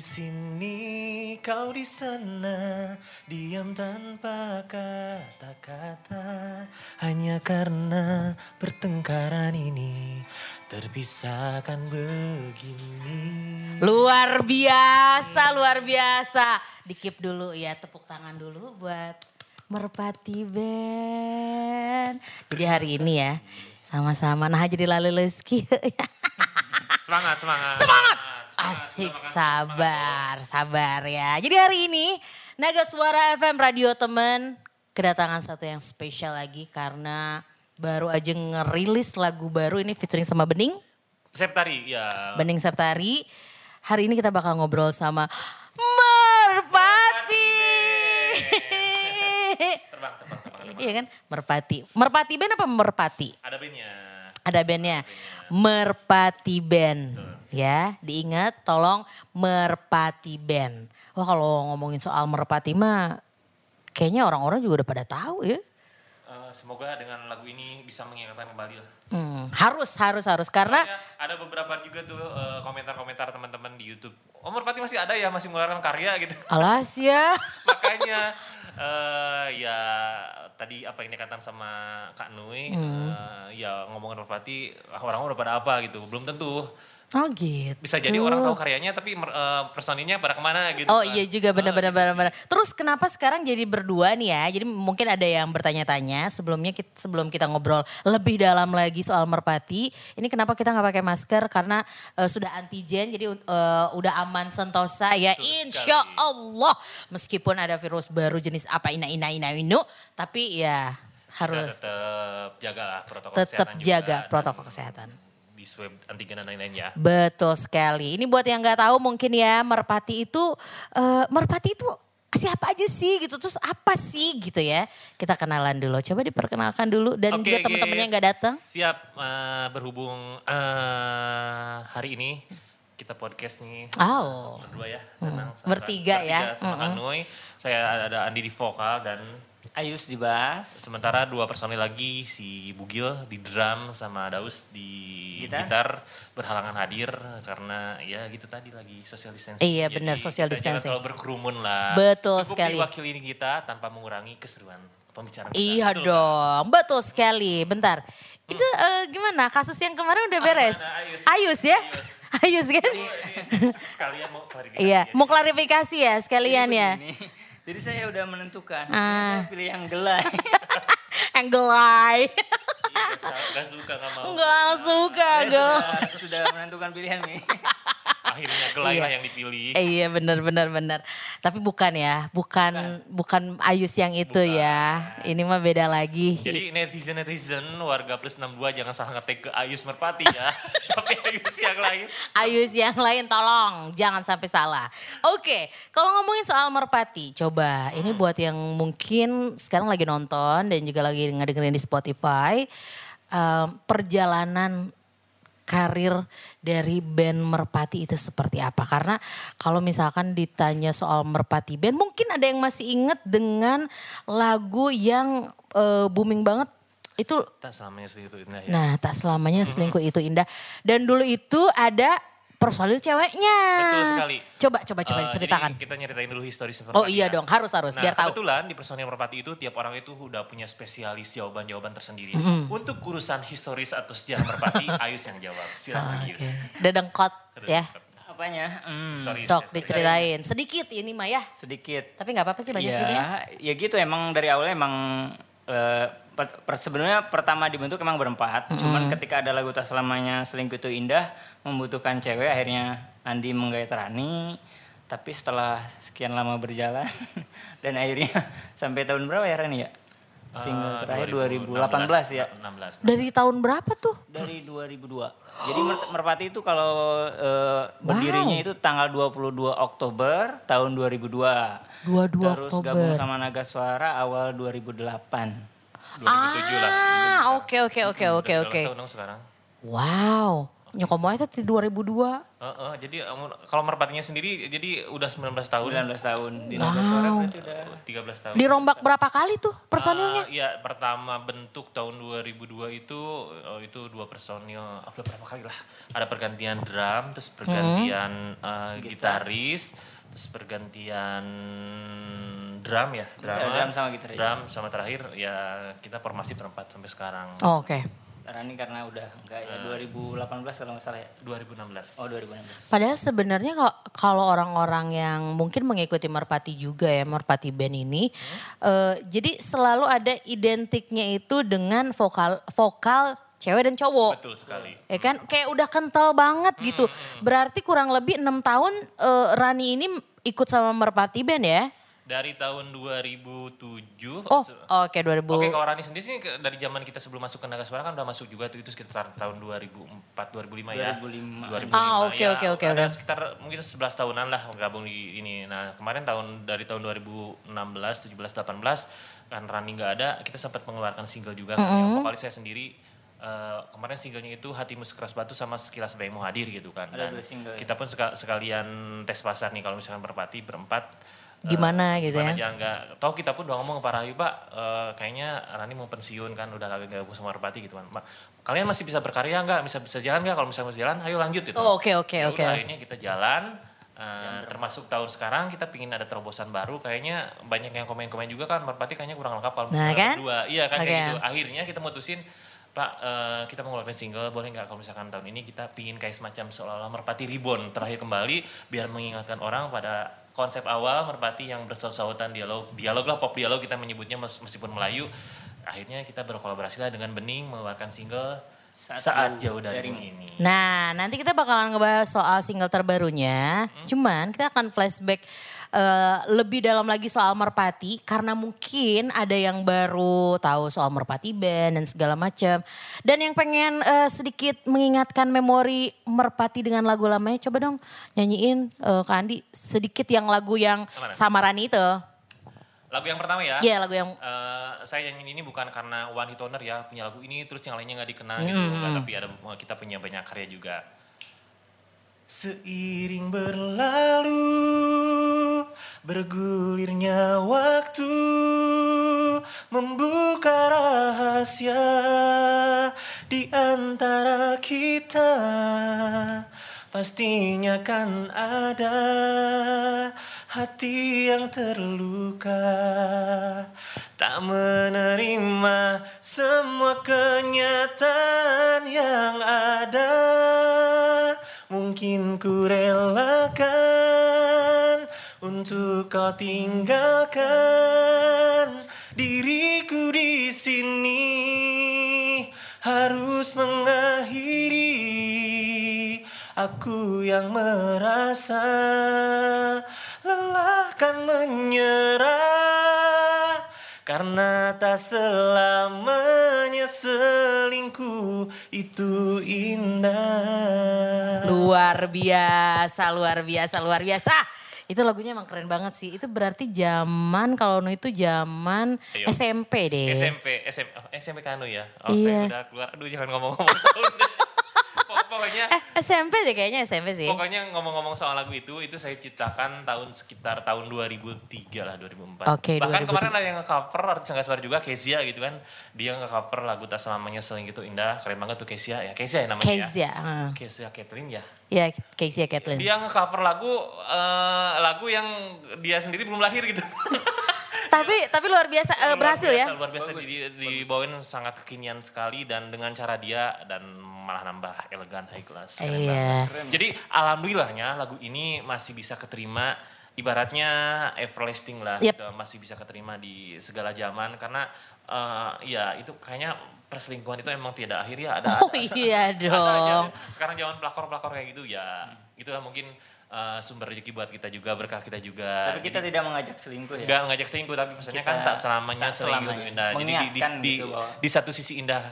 sini, kau di sana, diam tanpa kata-kata, hanya karena pertengkaran ini terpisahkan begini. Luar biasa, luar biasa. Dikip dulu ya, tepuk tangan dulu buat Merpati Band. Jadi hari ini ya, sama-sama. Nah jadi lali leski. Semangat, semangat. Semangat! Asik, sabar, sabar ya. Jadi hari ini Naga Suara FM Radio Temen kedatangan satu yang spesial lagi karena baru aja ngerilis lagu baru ini featuring sama Bening. Septari, ya. Bening Septari. Hari ini kita bakal ngobrol sama Merpati. Terbang, terbang, terbang. Iya kan? Merpati. Merpati band apa Merpati? Ada bandnya. Ada bandnya. Merpati Band. Ya, diingat tolong Merpati Band. Wah kalau ngomongin soal Merpati mah kayaknya orang-orang juga udah pada tahu ya. Eh, semoga dengan lagu ini bisa mengingatkan kembali lah. Hmm, harus, harus, harus. Karena Ya, ada beberapa juga tuh eh, komentar-komentar teman-teman di YouTube. Oh Merpati masih ada ya, masih mengeluarkan karya gitu. alas ya. Makanya eh ya tadi apa yang dikatakan sama Kak Nui, Hmm. eh, ya ngomongin Merpati orang-orang udah pada apa gitu. Belum tentu. Oh gitu. Bisa jadi orang tahu karyanya tapi eh, personilnya pada ke mana gitu. Oh kan. iya juga benar-benar benar-benar. Terus kenapa sekarang jadi berdua nih ya? Jadi mungkin ada yang bertanya-tanya sebelumnya kita, sebelum kita ngobrol lebih dalam lagi soal merpati. Ini kenapa kita nggak pakai masker? Karena eh, sudah antigen jadi eh, udah aman sentosa ya. Betul Insya sekali. Allah meskipun ada virus baru jenis apa ina ina ina inu, tapi ya harus tetap jaga protokol tetap kesehatan jaga juga, dan protokol kesehatan. Di swab antigen dan lain-lain ya. Betul sekali. Ini buat yang nggak tahu mungkin ya Merpati itu eh, Merpati itu siapa aja sih gitu terus apa sih gitu ya kita kenalan dulu coba diperkenalkan dulu dan Oke, juga teman-temannya nggak datang Siap eh, berhubung eh, hari ini kita podcast nih oh berdua ya. Hmm. Bertiga ya. Sama Kak Nui. Saya ada Andi di vokal dan Ayus dibahas. sementara dua personil lagi si Bugil di drum sama Daus di Gitar. gitar, berhalangan hadir karena ya gitu tadi lagi social distancing. Iya, Jadi benar, social jangan distancing. terlalu berkerumun lah. Betul Cukup sekali. diwakili ini kita tanpa mengurangi keseruan pembicaraan kita. iya Betul, dong betul sekali bentar itu eh, gimana kasus yang kemarin udah beres mana? Ayus. Ayus ya Ayus kan Kak? Sekalian mau klarifikasi. iya ya. mau klarifikasi ya sekalian ya Ini. Jadi saya udah menentukan. Ah. Saya pilih yang gelai. yang gelai gak, gak suka gak mau. nggak suka gelai sudah, sudah menentukan pilihan nih. Akhirnya gelai Iya. lah yang dipilih. Eh, iya benar benar benar. Tapi bukan ya, bukan bukan Ayus yang itu Bukan. ya. Ini mah beda lagi. Jadi netizen-netizen warga plus 62 jangan salah ngetek ke Ayus Merpati ya. Tapi Ayus yang lain. Ayus yang lain tolong jangan sampai salah. Oke, kalau ngomongin soal Merpati, coba ini buat yang mungkin sekarang lagi nonton dan juga lagi ngedengerin di Spotify em, perjalanan karir dari band Merpati itu seperti apa? Karena kalau misalkan ditanya soal Merpati band, mungkin ada yang masih inget dengan lagu yang eh, booming banget itu Tak selamanya segitu indah ya. Nah, tak selamanya selingkuh itu indah. Dan dulu itu ada personil ceweknya. Betul sekali. Coba, coba, coba Eh, diceritakan. Jadi kita nyeritain dulu historis Merpati Oh iya ya. dong, harus harus Nah, biar tahu. kebetulan di personil Merpati itu tiap orang itu udah punya spesialis jawaban-jawaban tersendiri. Untuk urusan historis atau sejarah Merpati, Ayus yang jawab. Silakan Ayus. Dedengkot ya. Apanya? Hmm, Historis, Sok historis. diceritain. Sedikit ini mah ya. sedikit. Tapi nggak apa-apa sih banyak ya, juga ya. ya gitu emang dari awalnya emang eh, per- per- sebenarnya pertama dibentuk emang berempat. Cuman ketika ada lagu tak selamanya selingkuh itu indah membutuhkan cewek akhirnya Andi menggait Rani. Tapi setelah sekian lama berjalan dan akhirnya sampai tahun berapa ya Rani ya? Single Eh, terakhir 2016 2018 ya. 16. Dari tahun berapa tuh? Dari 2002. Jadi Mer- Merpati itu kalau eh, berdirinya itu tanggal 22 Oktober tahun 2002. 22 Terus Oktober. gabung sama Naga Suara awal 2008. 2007 lah. Ah, oke oke oke oke Udah oke. dong sekarang? Wow. Nyokomoy itu di 2002. Heeh, jadi um, kalau merpatinya sendiri jadi udah 19 tahun. 19 tahun. Di Nasa Suara berarti udah 13 tahun. Dirombak berapa kali tuh personilnya? Iya, pertama bentuk tahun 2002 itu oh, itu dua personil. Oh, udah berapa kali lah. Ada pergantian drum, terus pergantian eh, gitaris, terus pergantian drum ya, drama. Ya, drum sama gitaris. Drum sama terakhir ya kita formasi berempat sampai sekarang. Oh, Oke. Rani karena udah enggak ya 2018 kalau nggak salah ya. 2016. Oh 2016. Padahal sebenarnya kalau- kalau orang-orang yang mungkin mengikuti Merpati juga ya, Merpati Band ini, eh, jadi selalu ada identiknya itu dengan vokal vokal cewek dan cowok. Betul sekali. Ya kan, kayak udah kental banget gitu. Berarti kurang lebih enam tahun eh, Rani ini ikut sama Merpati Band ya? Dari tahun 2007. Oh, oke 2000. Oke, kalau Rani sendiri sih dari zaman kita sebelum masuk ke Naga Suara kan udah masuk juga tuh itu sekitar tahun 2004 2005 ya. 2005. 2005. Ah, oke, ya. oke, oke, Ada oke. sekitar mungkin 11 tahunan lah gabung di ini. Nah, kemarin tahun dari tahun 2016, 17, 18 kan Rani nggak ada, kita sempat mengeluarkan single juga kan. Yang vokalis saya sendiri eh, kemarin singlenya itu Hatimu Sekeras Batu sama Sekilas Bayimu Hadir gitu kan. Ada Dan dua single ya? kita pun seka- sekalian tes pasar nih kalau misalkan berpati berempat Gimana Eh, gitu gimana ya? jangan nggak. Tahu kita pun udah ngomong ke Pak Rayu Pak. Eh, kayaknya Rani mau pensiun kan udah lagi gabung sama Merpati gitu kan. Pak, kalian masih bisa berkarya nggak? Bisa bisa jalan nggak? Kalau misalnya mau jalan ayo lanjut gitu. Oh, oke, oke, Ya oke. udah, akhirnya kita jalan. Eh, termasuk tahun sekarang kita pingin ada terobosan baru. Kayaknya banyak yang komen-komen juga kan Merpati kayaknya kurang lengkap kalau Nah, misalnya kan? berdua iya kan kayak Oke. gitu. Akhirnya kita mutusin Pak, eh, kita mau ngeluarin single, boleh nggak? Kalau misalkan tahun ini kita pingin kayak semacam seolah-olah Merpati Reborn terakhir kembali, biar mengingatkan orang pada konsep awal Merpati yang bersaut-sautan dialog, dialog lah pop dialog kita menyebutnya mes- meskipun Melayu. Akhirnya kita berkolaborasi lah dengan Bening mengeluarkan single Saat Saat, Jauh Darimu. ini. Nah, nanti kita bakalan ngebahas soal single terbarunya. Cuman kita akan flashback eh, lebih dalam lagi soal Merpati karena mungkin ada yang baru tahu soal Merpati Band dan segala macam. Dan yang pengen eh, sedikit mengingatkan memori Merpati dengan lagu lamanya, coba dong nyanyiin eh, Kak Andi sedikit yang lagu yang Mana? sama Rani itu. Lagu yang pertama ya. Iya, lagu yang Eh, saya nyanyiin ini bukan karena one hit wonder ya punya lagu ini terus yang lainnya nggak dikenal gitu Nggak, tapi ada kita punya banyak karya juga seiring berlalu bergulirnya waktu membuka rahasia di antara kita. Pastinya kan ada hati yang terluka. Tak menerima semua kenyataan yang ada mungkin ku relakan untuk kau tinggalkan diriku di sini. Harus mengakhiri aku yang merasa lelah kan menyerah karena tak selamanya selingkuh itu indah luar biasa, luar biasa, luar biasa. Itu lagunya emang keren banget sih. Itu berarti zaman kalau Nu itu zaman Ayo. SMP deh. SMP, SMP, oh, SMP Kanu ya. Oh, Iya. saya udah keluar. Aduh, jangan ngomong-ngomong Pokoknya Eh SMP deh kayaknya SMP sih. pokoknya ngomong-ngomong soal lagu itu itu saya ciptakan tahun sekitar tahun 2003 lah 2004. Oke, Bahkan 2003. kemarin ada yang nge-cover artis Angga Suara juga Kezia gitu kan. Dia nge-cover lagu Tak Selamanya Seling Itu Indah. Keren banget tuh Kezia ya. Kezia ya namanya ya. Kezia. heeh. Kezia Kathleen ya. Ya Kezia Kathleen. Dia nge-cover lagu eh, lagu yang dia sendiri belum lahir gitu. Tapi tapi luar biasa eh, Luar berhasil biasa, ya. Luar biasa di, dibawain sangat kekinian sekali dan dengan cara dia dan malah nambah elegan high class. Keren Iya. Jadi alhamdulillahnya lagu ini masih bisa keterima ibaratnya everlasting lah Yep. gitu, masih bisa keterima di segala zaman karena eh, ya itu kayaknya perselingkuhan itu emang tidak akhir ya ada Oh ada- iya ada aja. dong. Sekarang zaman pelakor-pelakor kayak gitu ya itulah mungkin eh, sumber rezeki buat kita juga berkah kita juga. Tapi kita tidak mengajak selingkuh ya. Enggak ngajak selingkuh tapi pesannya kan tak selamanya tak selingkuh itu selamanya. indah. Jadi di, di, di, gitu bahwa- di satu sisi indah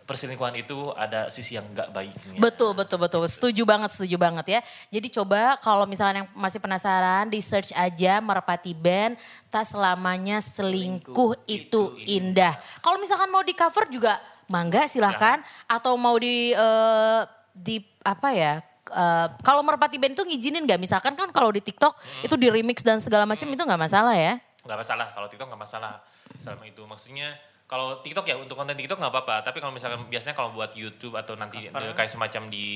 perselingkuhan itu ada sisi yang enggak baiknya. Betul, betul, betul. Setuju banget, setuju banget ya. Jadi coba kalau misalnya yang masih penasaran, di search aja Merpati Band, tak selamanya selingkuh itu indah. Kalau misalkan mau di cover juga, mangga silahkan. Atau mau di, eh, di apa ya? Eh, kalau Merpati Band itu ngizinin nggak? Misalkan kan kalau di TikTok Hmm. itu di remix dan segala macam itu nggak masalah ya? nggak masalah kalau TikTok nggak masalah selama itu maksudnya kalau TikTok ya untuk konten TikTok nggak apa-apa tapi kalau misalkan biasanya kalau buat YouTube atau nanti kayak semacam di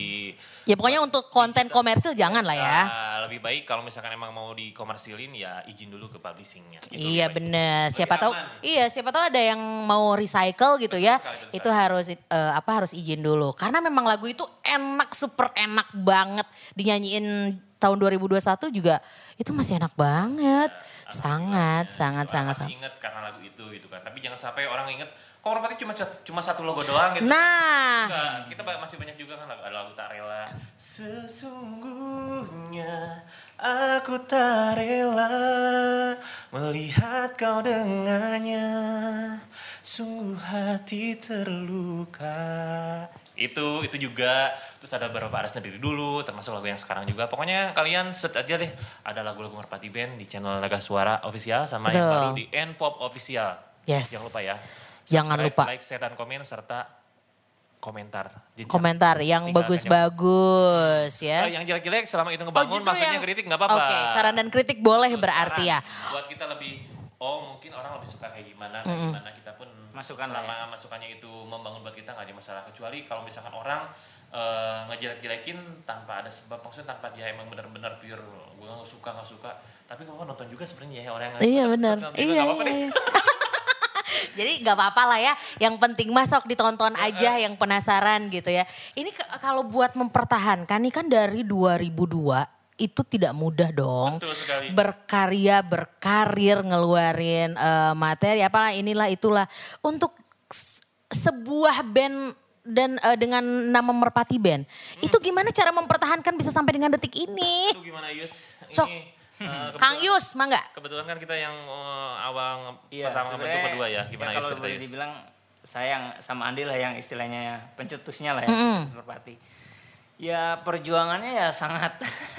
Ya pokoknya untuk konten komersil jangan lah ya. Ah, lebih baik kalau misalkan emang mau dikomersilin ya izin dulu ke publishingnya Itu Iya baik. bener. Lebih Siapa tahu, aman. iya siapa tahu ada yang mau recycle gitu ya. sekali, betul Itu harus eh, apa harus izin dulu. Karena memang lagu itu enak, super enak banget dinyanyiin tahun 2021 juga itu masih enak banget. Sangat, sangat, Orang sangat. masih inget karena lagu itu gitu kan tapi jangan sampai orang inget kok Merpati cuma cuma satu logo doang gitu Nah, Enggak, kita masih banyak juga kan lagu, ada lagu tak rela. Sesungguhnya aku tak rela melihat kau dengannya. Sungguh hati terluka. Itu itu juga terus ada beberapa ada sendiri dulu termasuk lagu yang sekarang juga pokoknya kalian search aja deh ada lagu-lagu Merpati Band di channel Naga Suara official sama yang Betul. baru di N Pop official Yes. jangan lupa ya Jangan Subscribe, lupa. like share dan komen serta komentar. Jenjang. komentar yang bagus-bagus ya. Eh, yang jelek-jelek selama itu Oh, ngebangun, justru maksudnya yang- kritik nggak apa-apa. Oke, saran dan kritik boleh Itu berarti ya. saran. Buat kita lebih, oh mungkin orang lebih suka kayak gimana, kayak gimana kita pun Masukan lah selama masukannya itu membangun buat kita nggak ada masalah. Kecuali kalau misalkan orang eh, ngejelek-jelekin tanpa ada sebab, maksudnya tanpa dia emang benar-benar pure, gue nggak suka nggak suka. Tapi kalau nonton juga sebenarnya ya orang yang nggak Iya benar. Iya, iya, iya. Jadi nggak apa-apa lah ya. Yang penting masuk ditonton aja yang penasaran gitu ya. Ini kalau buat mempertahankan nih kan dari 2002 itu tidak mudah dong. Betul sekali. Berkarya, berkarir, ngeluarin eh, materi apalah inilah itulah untuk sebuah band dan eh, dengan nama Merpati Band. Itu gimana cara mempertahankan bisa sampai dengan detik ini? Itu gimana Yus? Sok. Ini, eh, Kang Yus, mangga? Kebetulan kan kita yang eh, awal Iya, pertama bentuk kedua ya, gimana ya ya, kalau cerita boleh Yus? dibilang saya yang sama Andi lah yang istilahnya ya, pencetusnya lah ya, Mm-mm. pencetus Merpati. Ya perjuangannya ya sangat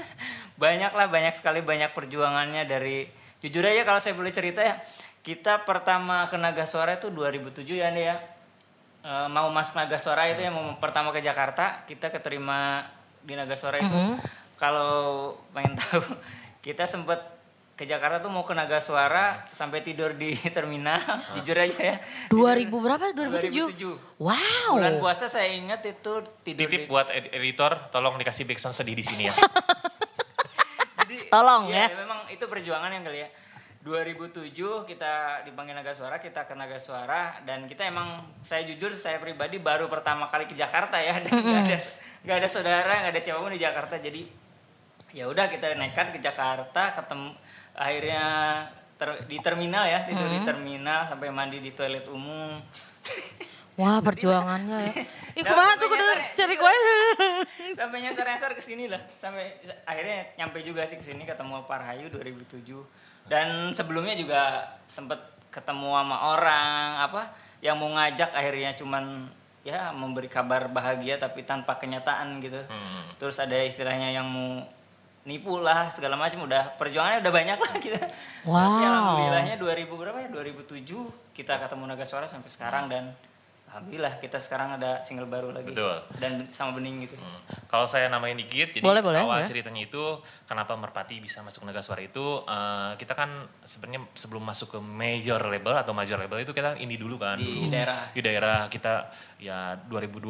banyak lah, banyak sekali banyak perjuangannya dari jujur aja kalau saya boleh cerita ya, kita pertama ke Naga Suara itu 2007 ya Andi ya. Eh, mau masuk Naga Suara itu yang mau pertama ke Jakarta, kita keterima di Naga Suara itu. Kalau pengen tahu, kita sempet ke Jakarta tuh mau ke Naga Suara sampai tidur di terminal, jujur aja ya. 2000 Tidur- berapa? 2007? 2007. Wow. Bulan puasa saya ingat itu tidur Titip di, buat ed- editor, tolong dikasih backsound sedih di sini ya. Jadi, Tolong iya, ya. memang itu perjuangan yang kali ya. 2007 kita dipanggil Naga Suara, kita ke Naga Suara dan kita emang saya jujur saya pribadi baru pertama kali ke Jakarta ya dan nggak ada nggak ada saudara nggak ada siapa pun di Jakarta jadi ya udah kita nekat ke Jakarta ketemu akhirnya ter- di terminal ya tidur di terminal sampai mandi di toilet umum Wah perjuangannya ya. Ih kumaha tuh kudu cari kue. sampai nyasar-nyasar ke sini lah sampai akhirnya nyampe juga sih ke sini ketemu Pak Rahayu 2007 dan sebelumnya juga sempet ketemu sama orang apa yang mau ngajak akhirnya cuman ya memberi kabar bahagia tapi tanpa kenyataan gitu Hmm. terus ada istilahnya yang mau nipu lah segala macam udah perjuangannya udah banyak lah kita Wow. tapi alhamdulillahnya 2000 berapa ya 2007 kita ketemu Naga Suara sampai sekarang dan alhamdulillah kita sekarang ada single baru lagi Betul. dan sama Bening gitu Hmm. Kalau saya namain dikit, jadi Boleh, boleh, awal boleh. ceritanya itu kenapa Merpati bisa masuk Naga Suara itu eh, kita kan sebenarnya sebelum masuk ke major label atau major label itu kita indie dulu kan Di dulu. daerah. di daerah kita ya 2002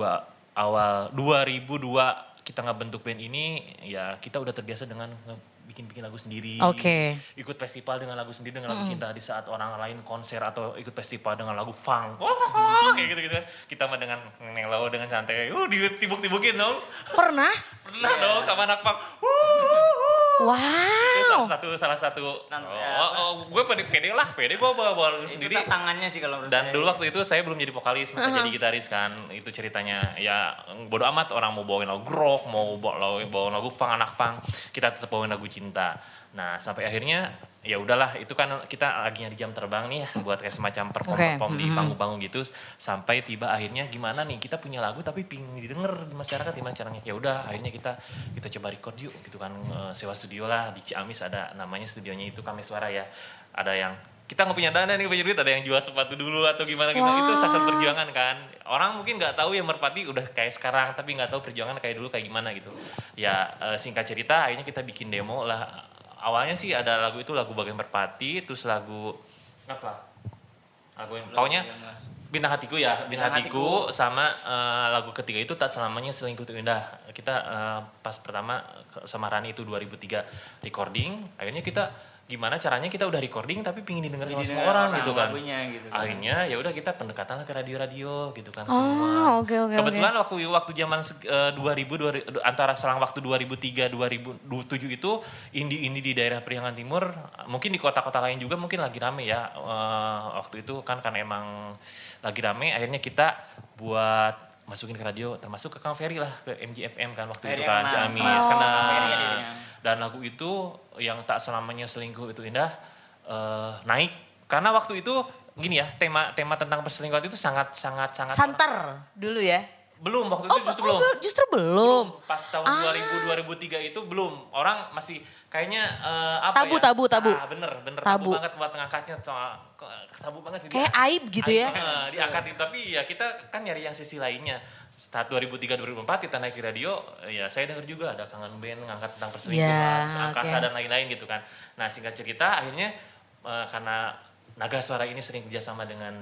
awal 2002 kita ngebentuk band ini ya kita udah terbiasa dengan bikin-bikin lagu sendiri. Oke. Ikut festival dengan lagu sendiri dengan lagu cinta di saat orang lain konser atau ikut festival dengan lagu funk. kayak gitu-gitu. Kita mah dengan mellow dengan santai. Uh, ditibuk-tibukin dong. Pernah? Pernah dong sama anak punk. Itu salah Wow. satu salah satu. Oh, ya, oh, oh, gue pede pede lah, pede gue bawa bawa lagu itu sendiri. tantangannya sih kalau Dan saya. dulu waktu itu saya belum jadi vokalis, masih jadi gitaris kan. Itu ceritanya ya bodo amat orang mau bawain lagu rock, mau bawa lagu, bawa lagu funk, anak funk, kita tetap bawain lagu cinta. Nah, sampai akhirnya ya udahlah itu kan kita lagi di jam terbang nih ya buat kayak semacam perform Oke, perform di panggung-panggung gitu. Sampai tiba akhirnya gimana nih kita punya lagu tapi pingin didengar di masyarakat gimana caranya? Ya udah akhirnya kita kita coba record yuk gitu kan Eh, sewa studio lah di Ciamis ada namanya studionya itu Kami Suara ya. Ada yang kita nggak punya dana nih punya duit ada yang jual sepatu dulu atau gimana gimana. Itu sasaran perjuangan kan. Orang mungkin nggak tahu ya merpati udah kayak sekarang tapi nggak tahu perjuangan kayak dulu kayak gimana gitu. Ya eh, singkat cerita akhirnya kita bikin demo lah awalnya sih ada lagu itu lagu bagian merpati terus lagu apa? Lagu yang pokoknya Bintang Hatiku ya, Bintang Bintang Hatiku, sama eh, lagu ketiga itu tak selamanya selingkuh itu indah. Kita eh, pas pertama sama Rani itu 2003 recording, akhirnya kita gimana caranya kita udah recording tapi pingin didengar sama semua orang, orang gitu kan. lagunya gitu kan. Akhirnya ya udah kita pendekatan lah ke radio-radio gitu kan Oh, semua. oke, oke, Kebetulan waktu waktu zaman se- eh, 2000, 2000 antara selang waktu 2003 2007 itu indie-indie di daerah Priangan Timur mungkin di kota-kota lain juga mungkin lagi rame ya Eh, waktu itu kan karena emang lagi rame akhirnya kita buat masukin ke radio termasuk ke Kang Ferry lah ke MGFM kan waktu itu Ferry kan yang Ciamis karena Oh, dia. dan lagu itu yang tak selamanya selingkuh itu indah eh, naik karena waktu itu gini ya tema tema tentang perselingkuhan itu sangat sangat sangat Santer dulu ya. belum waktu itu justru oh, belum bel- justru belum. pas tahun Ah. 2000 2003 itu belum orang masih kayaknya eh, apa Tabu, ya tabu, tabu. ah, bener bener tabu. Tabu. banget buat ngangkatnya soal tabu banget gitu Kayak ya. aib gitu ya. Eh, diangkat itu tapi ya kita kan nyari yang sisi lainnya saat 2003 2004 kita naik di radio ya saya dengar juga ada kangen band ngangkat tentang perselingkuhan Ya, terus angkasa oke. dan lain-lain gitu kan nah singkat cerita akhirnya eh, karena Naga Suara ini sering kerjasama dengan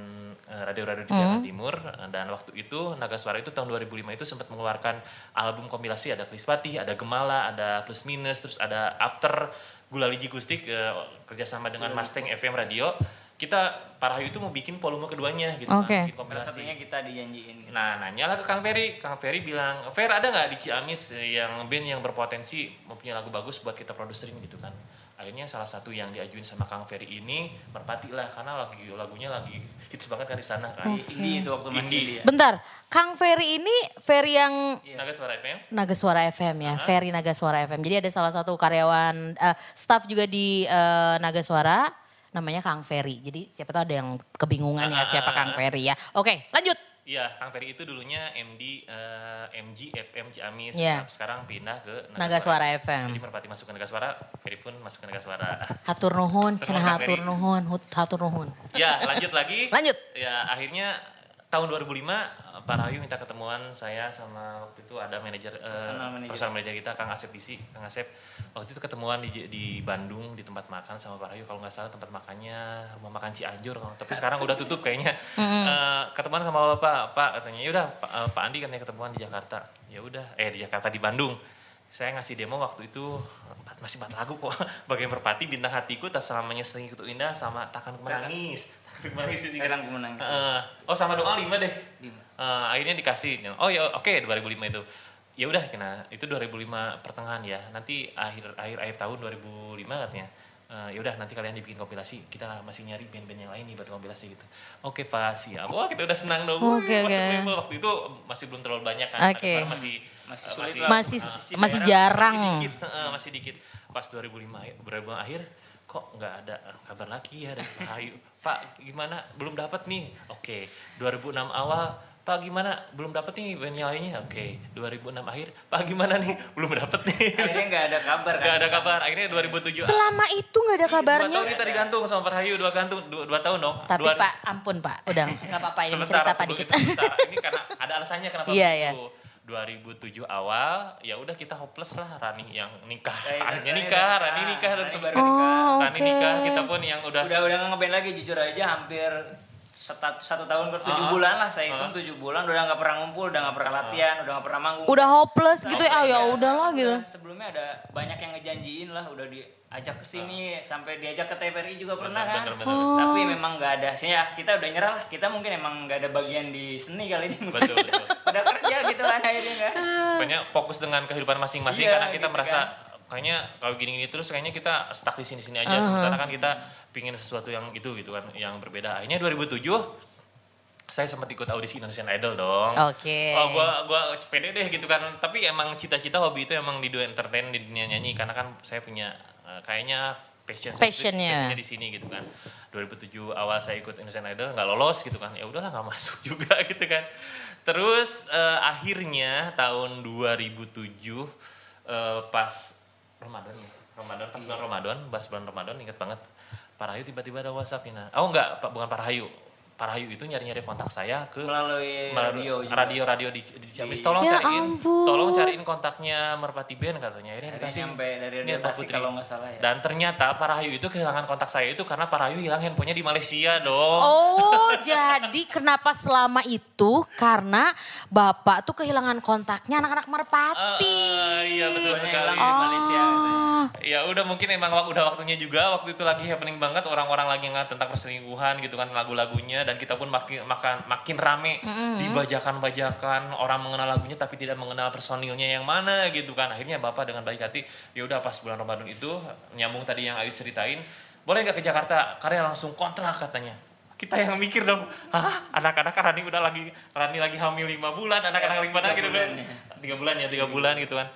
eh, radio-radio di Jawa Timur eh, dan waktu itu Naga Suara itu tahun 2005 itu sempat mengeluarkan album kompilasi ada Krispati, ada Gemala, ada Plus Minus, terus ada After Gulaliji Gustik eh, kerjasama dengan Mustang FM Radio. Kita Parahayu itu mau bikin volume keduanya gitu Oke. kan, bikin Salah kompilasi. satunya kita dijanjiin. gitu. Nah, nanya lah ke Kang Ferry. Kang Ferry bilang, Fer ada nggak di Ciamis eh, yang band yang berpotensi mempunyai lagu bagus buat kita produserin gitu kan. Akhirnya salah satu yang diajuin sama Kang Ferry ini Merpati lah, karena lagi lagunya lagi hits banget kan di sana kan. Indie itu waktu masih indie ya. Bentar, Kang Ferry ini Ferry yang Naga Suara FM. Naga Suara FM ya, Ferry Naga Suara FM. Jadi ada salah satu karyawan, eh, staff juga di eh, Naga Suara, namanya Kang Ferry. Jadi siapa tahu ada yang kebingungan ya siapa Kang Ferry ya. Oke, lanjut. Iya, Kang Ferry itu dulunya MD eh, MG FM Ciamis. Nah, Sekarang pindah ke Naga Suara FM. Jadi Merpati masuk ke Naga Suara, Ferry pun masuk ke Naga Suara. Hatur nuhun, cenah hatur nuhun, hut- hatur nuhun. ya, lanjut lagi. Lanjut. Ya, akhirnya tahun 2005 Pak Rahayu minta ketemuan saya sama waktu itu ada manajer eh, Personal manager. personal manager kita Kang Asep DC, Kang Asep. Waktu itu ketemuan di di Bandung di tempat makan sama Pak Rahayu kalau nggak salah tempat makannya rumah makan Cianjur kalau tapi sekarang udah tutup kayaknya. Eh, ketemuan sama Bapak, Pak katanya ya udah Pak, eh, Pak Andi katanya ketemuan di Jakarta. Ya udah, eh di Jakarta di Bandung. Saya ngasih demo waktu itu empat, masih empat lagu kok. Bagian Merpati, Bintang Hatiku, Tak Selamanya Selingkuh Itu Indah, sama Takkan Ku Menangis. Menangis sih Menangis. Eh, oh sama doa lima deh. Lima. Eh, akhirnya dikasih. Oh ya oke 2005 itu. Ya udah kena itu 2005 pertengahan ya. Nanti akhir akhir akhir tahun 2005 katanya. Eh, ya udah nanti kalian dibikin kompilasi. Kita masih nyari band-band yang lain nih buat kompilasi gitu. Oke Pak siap. Wah kita udah senang dong. Oke, Wih, masuk oke. label. Waktu itu masih belum terlalu banyak kan. Oke. Karena Masih Masih eh, sulit masih lah. Masih- eh, masih jarang. Masih dikit, eh, masih dikit. Pas 2005 akhir- beberapa akhir kok nggak ada kabar lagi ya dari Pak Ayu. Pak gimana belum dapat nih. Oke, 2006 awal Pak gimana belum dapat nih lainnya. Oke, 2006 akhir Pak gimana nih belum dapat nih. Akhirnya nggak ada kabar kan. Nggak ada kabar. Akhirnya 2007 Selama itu nggak ada Dua kabarnya. tahun kita digantung sama Pak Ayu dua gantung dua, dua tahun dong. Tapi Dua- Pak, ampun Pak, udah nggak apa-apa ini sebentar, cerita Pak dikit. Ini karena ada alasannya kenapa Iya, begitu. 2007 awal ya udah kita hopeless lah Rani yang nikah Ya, itu akhirnya nikah Rani nikah. dan nikah. Oh, Rani nikah kita pun yang udah Udah udah nggak ngeband lagi jujur aja hampir satu, satu tahun ber tujuh Ah, bulan lah saya ah. hitung tujuh bulan udah nggak pernah ngumpul udah nggak pernah latihan udah nggak pernah manggung. Udah hopeless gitu ya, ah, ya udahlah udah. gitu. sebelumnya ada banyak yang ngejanjiin lah udah diajak ke sini sampai diajak ke TVRI juga pernah Bener, kan? bener, bener. tapi memang nggak ada sih ya kita udah nyerah lah. Kita mungkin emang nggak ada bagian di seni kali ini betul betul. Udah kerja gitu kan akhirnya kan pokoknya fokus dengan kehidupan masing-masing Iya, karena kita gitu merasa kan. Kayaknya kalau gini-gini terus kayaknya kita stuck di sini-sini aja sementara kan kita pingin sesuatu yang itu gitu kan yang berbeda akhirnya 2007 saya sempat ikut audisi Indonesian Idol dong Oke. Oh, gua gua pede deh gitu kan. Tapi emang cita-cita hobi itu emang di dunia entertain di dunia nyanyi karena kan saya punya eh, kayaknya passion Passionnya. passionnya di sini gitu kan. 2007 awal saya ikut Indonesian Idol nggak lolos gitu kan. Ya udahlah nggak masuk juga gitu kan. Terus eh, akhirnya tahun 2007 eh, pas Ramadan ya. Ramadan pas bulan Ramadan, pas bulan Ramadan inget banget. Pak Rahayu tiba-tiba ada WhatsApp Nina. Oh enggak, Pak, bukan Pak Rahayu. Rahayu itu nyari-nyari kontak saya ke Melalui radio juga. radio-radio di, di Ciamis. Tolong Ya cariin, ampun. tolong cariin kontaknya Merpati Band katanya. Akhirnya dikasih nyampe dari Ini radio Pak Tasik Putri. kalau nggak salah ya. Dan ternyata Pak Rahayu itu kehilangan kontak saya itu karena Pak Rahayu hilang handphonenya di Malaysia dong. Oh, jadi kenapa selama itu karena Bapak tuh kehilangan kontaknya anak-anak Merpati. Ah, iya betul sekali. hilang di Malaysia gitu ya. Ah. Ya udah mungkin emang udah waktunya juga waktu itu lagi happening banget orang-orang lagi ngat tentang perselingkuhan gitu kan lagu-lagunya dan kita pun makin makan makin rame dibajakan-bajakan orang mengenal lagunya tapi tidak mengenal personilnya yang mana gitu kan. Akhirnya bapak dengan baik hati ya udah pas bulan Ramadan itu nyambung tadi yang Ayu ceritain boleh nggak ke Jakarta? Karya langsung kontrak katanya. Kita yang mikir dong, hah? Anak-anak kan Rani udah lagi Rani lagi hamil lima bulan, anak-anak lima bulan gitu kan, ya. tiga bulan ya tiga bulan gitu kan,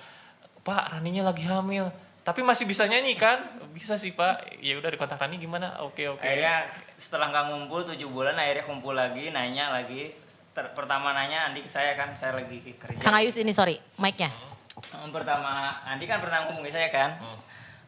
Pak Raninya lagi hamil, tapi masih bisa nyanyi kan? Bisa sih Pak. Ya udah di kontak Rani gimana? Oke oke. Akhirnya setelah nggak ngumpul tujuh bulan akhirnya kumpul lagi nanya lagi Ter- pertama nanya Andi ke saya kan saya lagi kerja. Kang Ayus ini sorry, mic-nya. Yang pertama Andi kan pernah ngomong ke saya kan. Hmm.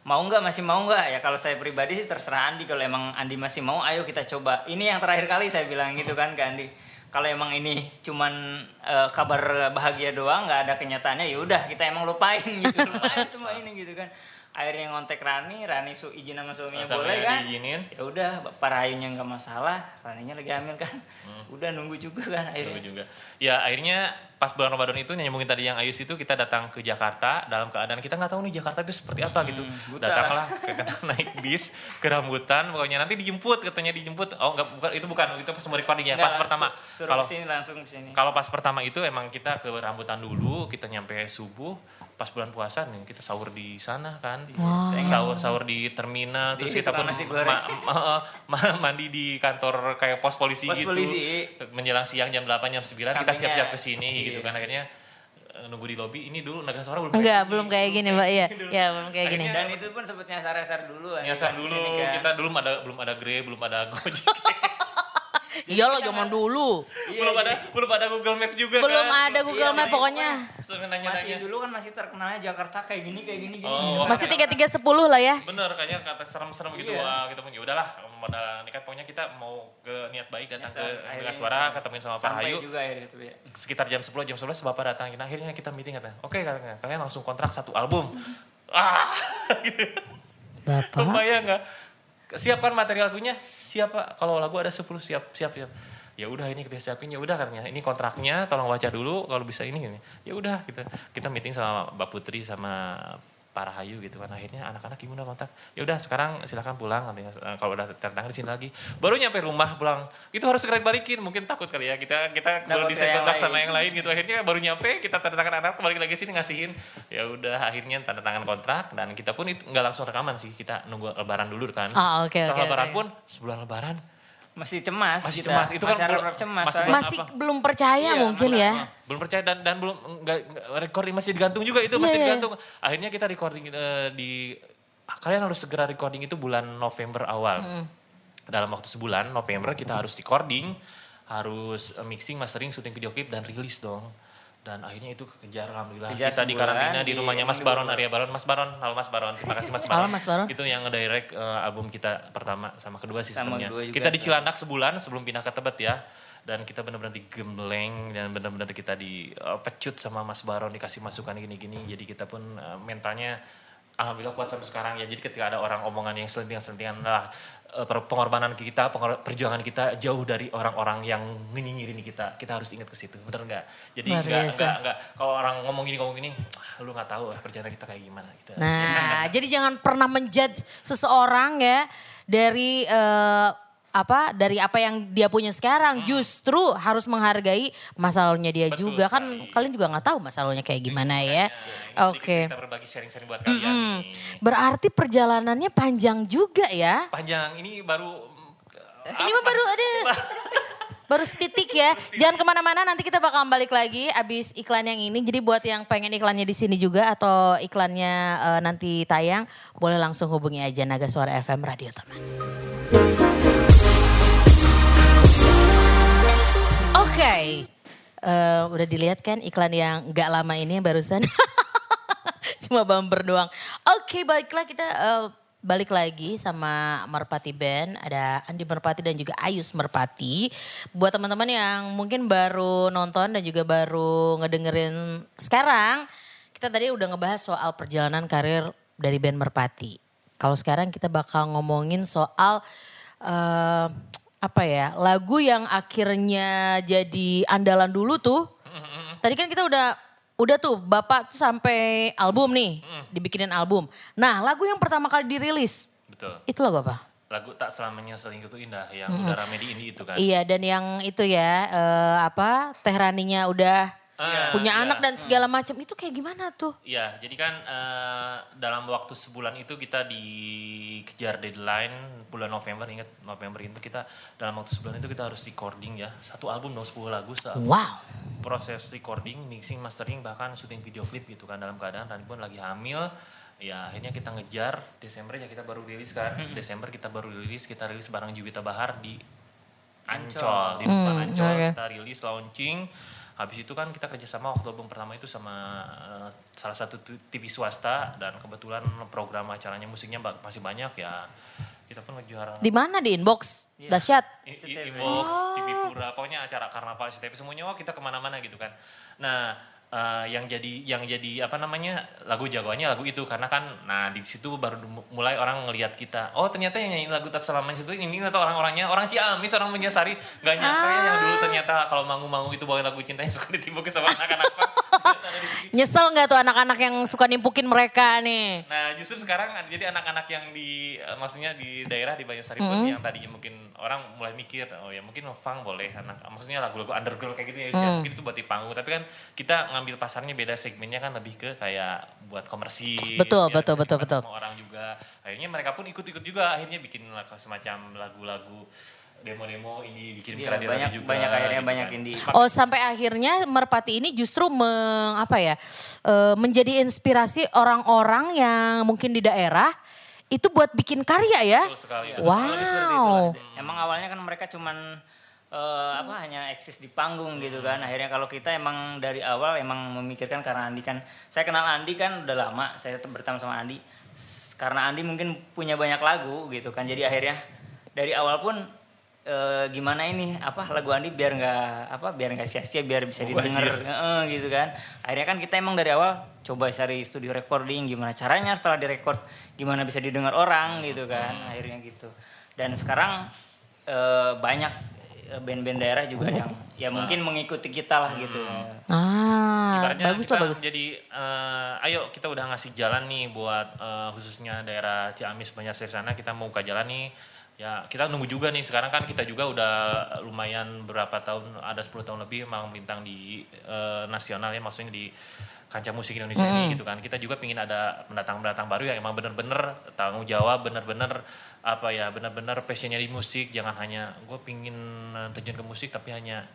Mau nggak masih mau nggak ya kalau saya pribadi sih terserah Andi kalau emang Andi masih mau ayo kita coba. Ini yang terakhir kali saya bilang gitu kan ke Andi. Kalau emang ini cuman eh, kabar bahagia doang nggak ada kenyataannya ya udah kita emang lupain gitu lupain semua ini gitu kan. Akhirnya ngontek Rani, Rani su izin sama suaminya Sampai boleh kan? diizinin. Ya udah, para ayunya nggak masalah, Raninya lagi hamil kan. Hmm. Udah nunggu juga kan akhirnya. juga. Ya akhirnya pas bulan Ramadan itu nyambungin tadi yang Ayus itu kita datang ke Jakarta dalam keadaan kita nggak tahu nih Jakarta itu seperti apa gitu. buta. Datanglah ke naik bis ke rambutan pokoknya nanti dijemput katanya dijemput. Oh enggak bukan itu bukan itu pas mau recording ya pas pertama. Kalau langsung ke sini. kalau pas pertama itu emang kita ke rambutan dulu, kita nyampe subuh, pas bulan puasa nih kita sahur di sana kan. Saya Sahur sahur di terminal, terus Di kita pun ma- ma- ma- mandi di kantor kayak pos polisi Pos gitu. polisi. Menjelang siang jam 8 jam 9 kita Sampingnya, siap-siap ke sini iya. gitu kan akhirnya eh, nunggu di lobi ini dulu naga suara belum Enggak, kayak belum gini. kayak gini, Mbak. Iya, Dulu. ya belum kayak gini. Akhirnya- Dan itu pun sempat dulu. Andi, Nyasar kan, dulu ke sini kan. kita dulu ada belum ada Grab, belum ada Gojek. Iya loh zaman dulu. belum ada belum ada Google Map juga Belum kan. ada Google Iya, Map masih- pokoknya. Sampai Masih nanya-nanya. dulu kan masih terkenalnya Jakarta kayak gini kayak gini gini. Oh, Masih tiga tiga sepuluh lah ya. Bener, kayaknya kata serem-serem gitu. Iya. Wah, kita pun ya udahlah, modal nekat pokoknya kita mau ke niat baik datang ke akhirnya Suara, ketemuin sama Pak Sampai Rahayu. juga akhirnya itu ya. Sekitar jam 10, jam 11 Bapak datang. Nah, akhirnya kita meeting katanya. Oke, katanya, kalian langsung kontrak satu album. ah, gitu. Bapak. Kebayang nggak? Siapkan materi lagunya? Siapa? Kalau lagu ada 10 siap, siap, siap. Ya udah ini kita siapin ya udah katanya. Ini kontraknya tolong baca dulu kalau bisa ini gini. Ya udah kita kita meeting sama Mbak Putri sama Rahayu gitu kan. Akhirnya anak-anak gimana kontak ya udah sekarang silakan pulang. Katanya Eh, kalau udah tanda tangan di sini lagi. Baru nyampe rumah pulang. Itu harus segera balikin mungkin takut kali ya. Kita kita yang kontrak lain. sama yang lain gitu. Akhirnya baru nyampe kita tanda tangan anak balik lagi sini ngasihin. Ya udah akhirnya tanda tangan kontrak. Dan kita pun nggak langsung rekaman sih. Kita nunggu lebaran dulu kan. Ah, oke, setelah oke, lebaran oke. pun sebulan lebaran Masih cemas Masih kita. cemas, itu kan Masih belum- cemas. masih. Masih apa? belum percaya Iya, mungkin masa- ya. belum percaya dan dan belum nggak nggak- recording masih digantung juga itu Iya, masih iya. digantung akhirnya kita recording eh, di kalian harus segera recording itu bulan November awal dalam waktu sebulan November kita harus recording harus eh, mixing mastering syuting video klip dan rilis dong dan akhirnya itu kejar alhamdulillah. Kejar kita di karantina di di- rumahnya Mas Baron. Arya Baron. Mas Baron halo Mas Baron. Terima kasih Mas Halo, Baron Mas Baron. itu yang ngedirect eh, album kita pertama sama kedua sih sebenarnya. kita di. Cilandak sebulan sebelum pindah ke Tebet ya. Dan kita benar-benar digembleng dan benar-benar kita dipecut sama Mas Baron dikasih masukan gini-gini. Jadi kita pun eh, mentalnya alhamdulillah kuat sampai sekarang ya. Jadi ketika ada orang omongan yang selentingan-selentingan lah eh, pengorbanan kita pengor- perjuangan kita jauh dari orang-orang yang nyinyirin kita kita harus ingat ke situ. Bener nggak? Jadi nggak biasa. nggak nggak. Kalau orang ngomong gini ngomong gini "Ah, lu nggak tahu lah perjalanan kita kayak gimana gitu. Nah, jadi jangan pernah menjudge seseorang ya dari eh, apa dari apa yang dia punya sekarang. Justru harus menghargai masa lalunya dia Hmm. Betul juga kan sekali. kalian juga nggak tahu masa lalunya kayak gimana ya. Ini sedikit Oke. kita berbagi sharing-sharing buat kalian Mm. nih. Berarti perjalanannya panjang juga ya. panjang ini baru Ini mah baru ada baru setitik ya. Jangan ke mana-mana nanti kita bakal balik lagi abis iklan yang ini. Jadi buat yang pengen iklannya di sini juga atau iklannya eh, nanti tayang, boleh langsung hubungi aja Naga Suara FM Radio Teman. Oke, Eh, udah dilihat kan iklan yang gak lama ini yang barusan? Cuma bumper doang. Oke, baiklah kita eh, balik lagi sama Merpati Band. Ada Andi Merpati dan juga Ayus Merpati. Buat teman-teman yang mungkin baru nonton dan juga baru ngedengerin sekarang. Kita tadi udah ngebahas soal perjalanan karir dari band Merpati. Kalau sekarang kita bakal ngomongin soal eh, apa ya lagu yang akhirnya jadi andalan dulu tuh. Tadi kan kita udah udah tuh bapak tuh sampai album nih, dibikinin album. Nah lagu yang pertama kali dirilis Betul. itu lagu apa? Lagu Tak Selamanya Selingkuh Itu Indah yang udah rame di indie itu kan. Iya dan yang itu ya eh, apa Teh Raninya udah Ah, punya iya. anak dan segala macam itu kayak gimana tuh? Iya, jadi kan eh, dalam waktu sebulan itu kita dikejar deadline bulan November, ingat November itu kita dalam waktu sebulan itu kita harus recording ya. Satu album dong 10 lagu, se- Wow. proses recording, mixing, mastering, bahkan syuting video klip gitu kan dalam keadaan Rani pun lagi hamil. Ya akhirnya kita ngejar Desember ya kita baru rilis kan. Desember kita baru rilis, kita rilis bareng Juwita Bahar di Ancol, di Dufan Hmm, Ancol oke. kita rilis launching. Habis itu kan kita kerjasama waktu album pertama itu sama eh, salah satu tu- TV swasta dan kebetulan program acaranya musiknya ba- masih banyak ya. Kita pun ngejuara Di mana di inbox? Dahsyat. SCTV. I- Inbox, TV Pura, pokoknya acara karnaval SCTV semuanya oh kita ke mana-mana gitu kan. Nah eh, yang jadi yang jadi apa namanya lagu jagoannya lagu itu karena kan nah di situ baru mu- mulai orang ngelihat kita oh ternyata yang nyanyi lagu tak itu ini atau orang-orangnya orang Ciamis orang Menyasari nggak nyangka ya yang dulu ternyata kalau mangu-mangu itu bawain lagu cintanya suka ditimbukin sama anak-anak. Nyesel nggak tuh anak-anak yang suka nimpukin mereka nih? Nah justru sekarang jadi anak-anak yang di eh, maksudnya di daerah di Banyarsari pun yang tadinya mungkin orang mulai mikir oh ya mungkin funk boleh anak maksudnya lagu-lagu underground kayak gitu ya ya, mungkin itu buat di panggung tapi kan kita ngambil pasarnya beda segmennya kan lebih ke kayak buat komersil Betul, ya, betul, betul, betul. semua orang juga akhirnya mereka pun ikut-ikut juga akhirnya bikin semacam lagu-lagu demo-demo ini bikin Iya, radio banyak juga banyak akhirnya gitu banyak kan. indie. Oh sampai akhirnya Merpati ini justru meng, apa ya eh, menjadi inspirasi orang-orang yang mungkin di daerah itu buat bikin karya ya. Betul sekali. Wow. Lebih seperti itulah. Emang awalnya kan mereka cuman eh, apa hanya eksis di panggung gitu kan. Akhirnya kalau kita emang dari awal emang memikirkan karena Andi kan saya kenal Andi kan udah lama, saya berteman sama Andi. Karena Andi mungkin punya banyak lagu gitu kan. Jadi akhirnya dari awal pun eh, gimana ini apa lagu Andi biar nggak apa biar nggak sia-sia biar bisa didengar Heeh, gitu kan. Akhirnya kan kita emang dari awal coba cari studio recording gimana caranya setelah direkord gimana bisa didengar orang gitu kan. Akhirnya gitu. Dan sekarang eh, banyak eh, band-band daerah juga yang ya mungkin mengikuti kita lah gitu. Ah Ibaratnya bagus lah bagus. Jadi eh, ayo kita udah ngasih jalan nih buat eh, khususnya daerah Ciamis banyak sana kita mau buka jalan nih. Ya kita nunggu juga nih sekarang kan kita juga udah lumayan berapa tahun ada 10 tahun lebih emang melintang di eh, nasional ya maksudnya di kancah musik Indonesia ini gitu kan. Kita juga pingin ada pendatang-pendatang baru yang emang bener-bener tanggung jawab, bener-bener apa ya, bener-bener passionnya di musik. Jangan hanya gue pingin terjun ke musik tapi hanya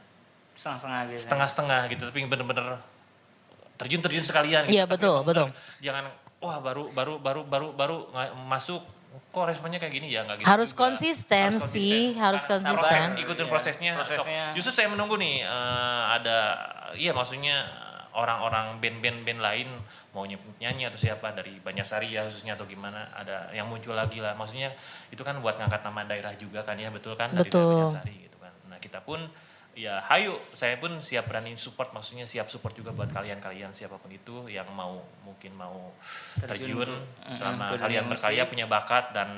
Setengah-setengah gitu. setengah-setengah gitu tapi bener-bener terjun-terjun sekalian gitu. Iya, betul, betul. jangan wah baru baru baru baru baru masuk kok responnya kayak gini ya nggak gitu Harus juga. konsisten sih, harus Karena konsisten. proses, ikutin Iya, prosesnya, prosesnya. Sok. justru saya menunggu nih eh, ada iya maksudnya orang-orang band-band band lain mau nyebut nyanyi atau siapa dari Banyarsari ya khususnya atau gimana ada yang muncul lagi lah maksudnya itu kan buat ngangkat nama daerah juga kan ya betul kan dari Betul. daerah Banyarsari gitu kan nah kita pun ya hayu saya pun siap berani support maksudnya siap support juga buat kalian-kalian siapa pun itu yang mau mungkin mau Terjun terjun, ke- selama kalian berkarya punya bakat dan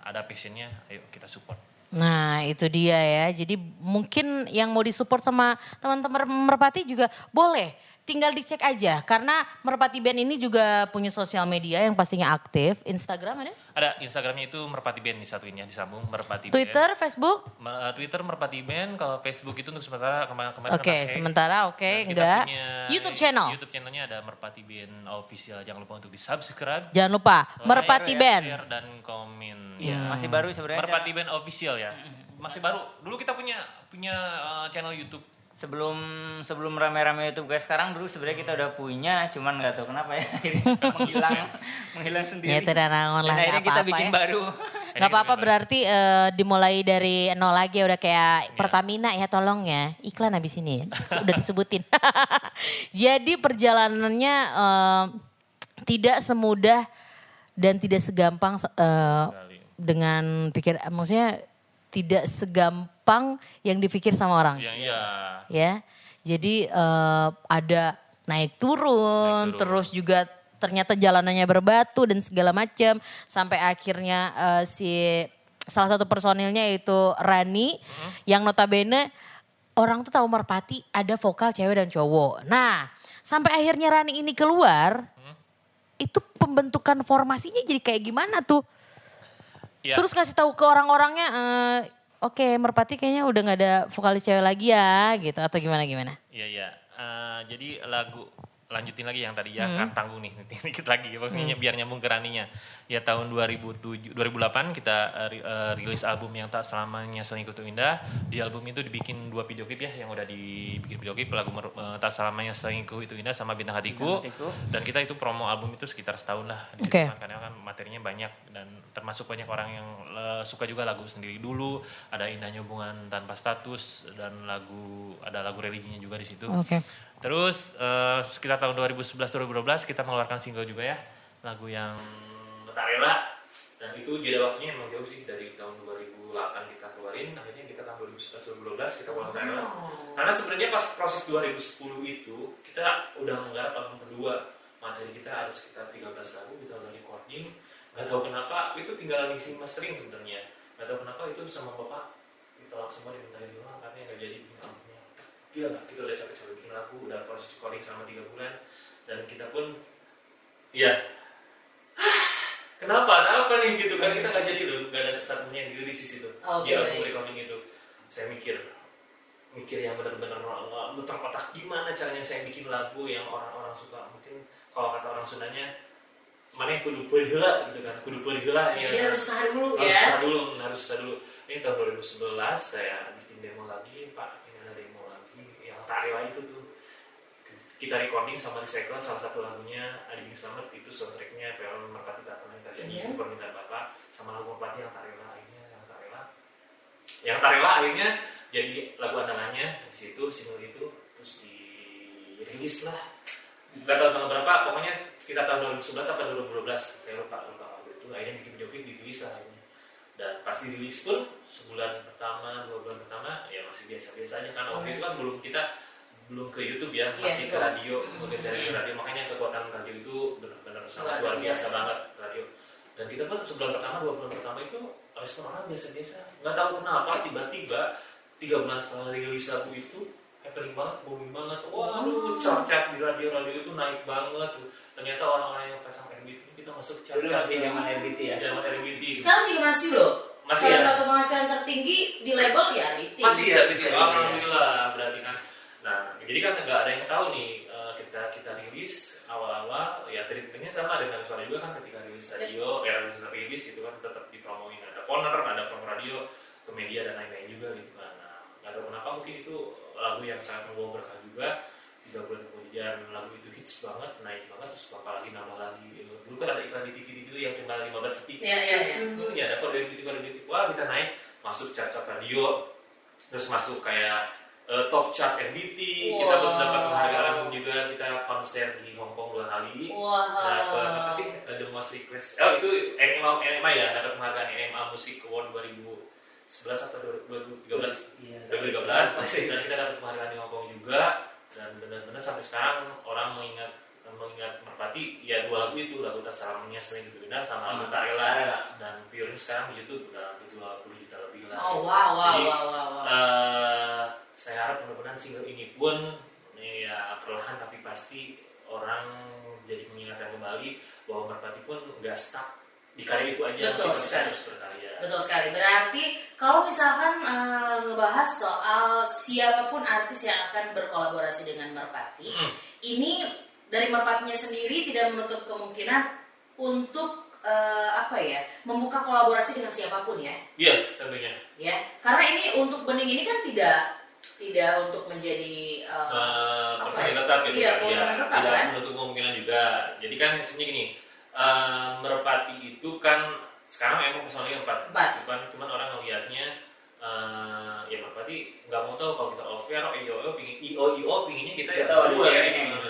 ada passionnya ayo kita support Nah itu dia ya. Jadi mungkin yang mau disupport sama teman-teman Merpati juga boleh. Tinggal dicek aja. Karena Merpati Band ini juga punya sosial media yang pastinya aktif. Instagram ada? Ada Instagramnya itu Merpati Band disatuinnya disambung Merpati Twitter, Facebook? Band. Me- eh, Twitter Merpati Band, kalau Facebook itu untuk sementara kemarin kemarin Oke, pakai. sementara oke, kita enggak. punya YouTube channel. YouTube channelnya ada Merpati Band official. Jangan lupa untuk di subscribe. Jangan lupa, Merpati Share, Band. Share dan komen. Iya, Ya. masih baru sebenarnya. Merpati Band official ya. Masih baru. Dulu kita punya punya eh, channel YouTube. Sebelum sebelum rame-rame YouTube guys sekarang dulu sebenarnya kita udah punya cuman nggak tahu kenapa ya akhirnya menghilang menghilang sendiri Ya, tidak naon Dan lah, akhirnya nggak kita apa-apa bikin ya. baru Gak apa-apa berarti eh, dimulai dari nol lagi ya, udah kayak Pertamina ya tolong ya. Iklan habis ini udah disebutin. Jadi perjalanannya eh, tidak semudah dan tidak segampang eh, Sekali. dengan pikir maksudnya tidak segampang yang dipikir sama orang iya. ya. Jadi eh, ada naik turun, Naik turun. terus juga ternyata jalanannya berbatu dan segala macam sampai akhirnya eh, si salah satu personilnya itu Rani Hmm. yang notabene orang tuh tahu Merpati ada vokal cewek dan cowok. Nah, sampai akhirnya Rani ini keluar Hmm. itu pembentukan formasinya jadi kayak gimana tuh? Ya. Terus kasih tahu ke orang-orangnya, eh, oke Merpati kayaknya udah nggak ada vokalis cewek lagi ya, gitu atau gimana gimana? Iya iya. Eh, jadi lagu lanjutin lagi yang tadi ya Hmm. kan tanggung nih dikit lagi maksudnya biar nyambung ke Raninya. Ya tahun 2007 2008 kita eh, rilis album yang tak selamanya selingkuh itu indah. Di album itu dibikin dua video klip ya yang udah dibikin video klip lagu eh, tak selamanya selingkuh itu indah sama bintang hatiku. Bintang Hatiku. Dan kita itu promo album itu sekitar setahun lah di kan, karena kan materinya banyak dan termasuk banyak orang yang eh, suka juga lagu sendiri dulu. Ada indahnya hubungan tanpa status dan lagu ada lagu religinya juga di situ. Oke. Terus eh, sekitar tahun 2011-2012 kita mengeluarkan single juga ya. Lagu yang Tak Rela dan itu jeda waktunya emang jauh sih dari tahun 2008 kita keluarin akhirnya kita tahun 2011-2012 kita keluarin Tak Rela karena sebenarnya pas proses 2010 itu kita udah menggarap album kedua. Materi kita harus sekitar 13 lagu kita udah recording. Nggak tahu kenapa itu tinggal mixing mastering sebenarnya. Nggak tahu kenapa itu sama bapak ditolak semua dimintain doang katanya nggak jadi bikin albumnya. Gila kita udah capek-capek lagu udah proses recording selama tiga bulan dan kita pun ya. Kenapa? Ada apa nih gitu kan? Kita nggak jadi loh nggak ada satunya yang dirilis di situ Oke, di album baik. recording itu. Saya mikir mikir yang benar-benar muter otak gimana caranya saya bikin lagu yang orang-orang suka? Mungkin kalau kata orang Sundanya mana kudu pelihela gitu kan. Kudu pelihela Jadi harus usaha dulu harus ya. usaha dulu harus usaha dulu. Ini tahun 2011 saya bikin demo lagi pak. Ini ada demo lagi yang Tarila itu kita recording sama recycle salah satu lagunya Adi Bing Slamet itu soundtracknya PL Merpati Datang yang terjadi itu permintaan bapak sama lagu Merpati yang Tarila akhirnya yang Tarila yang Tarila akhirnya jadi lagu andalannya di situ single itu terus dirilis lah. Nggak tahu tanggal berapa pokoknya sekitar tahun 2011 atau 2012 saya lupa lupa waktu itu. Akhirnya bikin video klip dirilis lah akhirnya. Dan pas dirilis pun sebulan pertama dua bulan pertama ya masih biasa-biasa aja. Karena waktu itu kan belum kita belum ke YouTube ya Iya, masih ke radio mengejar Hmm. radio makanya kekuatan radio itu benar-benar sangat Luar biasa biasa. banget radio dan kita pun sebulan pertama dua bulan pertama itu respon orang biasa-biasa nggak tahu kenapa tiba-tiba tiga bulan setelah rilis lagu itu happening banget booming banget waduh chart-chart di radio-radio itu naik banget tuh ternyata orang-orang yang pasang RBT kita masuk Dulu chart-chart masih zaman RBT ya. zaman RBT Sekarang juga masih loh. Masih Salah ya? satu penghasilan tertinggi di label di RBT. masih ya RBT alhamdulillah berarti kan jadi kan nggak ada yang tahu nih eh, ketika kita rilis awal-awal ya treatmentnya sama dengan suara juga kan ketika rilis radio ya rilis, rilis itu kan tetap dipromoin. Ada corner ada promo radio ke media dan lain-lain juga gitu kan. Nah nggak tahu kenapa mungkin itu lagu yang sangat membawa berkah juga. Tiga bulan kemudian lagu itu hits banget naik banget terus bakal lagi nambah lagi. Dulu kan ada iklan di TV dulu yang cuma 15 detik. Iya, iya. sesungguhnya ada kode detik kode detik wah kita naik masuk chart-chart radio terus masuk kayak eh, top chart kita Wow. pun dapat penghargaan juga kita konser di Hong Kong dua kali Wow. dapat apa sih Eh, The Most Request oh itu NMA, NMA ya dapat penghargaan NMA Music Award 2011 atau 2013 Iya. 2013 pasti dan kita dapat penghargaan di Hong Kong juga dan benar-benar sampai sekarang orang mengingat mengingat Merpati ya dua lagu itu lagu tak salamnya sering gitu benar sama lagu Sama tak rela Rela. dan Pure sekarang di YouTube udah hampir 20 juta lebih lah Oh wow wow Jadi, wow wow. wow. eh, saya harap mudah-mudahan single ini pun ya perlahan tapi pasti orang jadi mengingatkan kembali bahwa Merpati pun nggak stuck di karya itu aja Betul kita sekali. terus berkarya Betul sekali. Berarti kalau misalkan eh, ngebahas soal siapa pun artis yang akan berkolaborasi dengan Merpati, Hmm. ini dari Merpatinya sendiri tidak menutup kemungkinan untuk eh, apa ya membuka kolaborasi dengan siapa pun ya, iya tentunya ya. Karena ini untuk bening ini kan tidak tidak untuk menjadi eh, Eh, apa persaingan ya? tetap gitu Iya, kan. persaingan Iya, tetap, tidak kan? menutup kemungkinan juga jadi kan sebenarnya gini eh, merpati itu kan sekarang emang personalnya empat Empat. cuman cuman orang ngelihatnya eh, ya merpati nggak mau tahu kalau kita offer io io pingin io io pinginnya kita ya Tahu ada berdua ya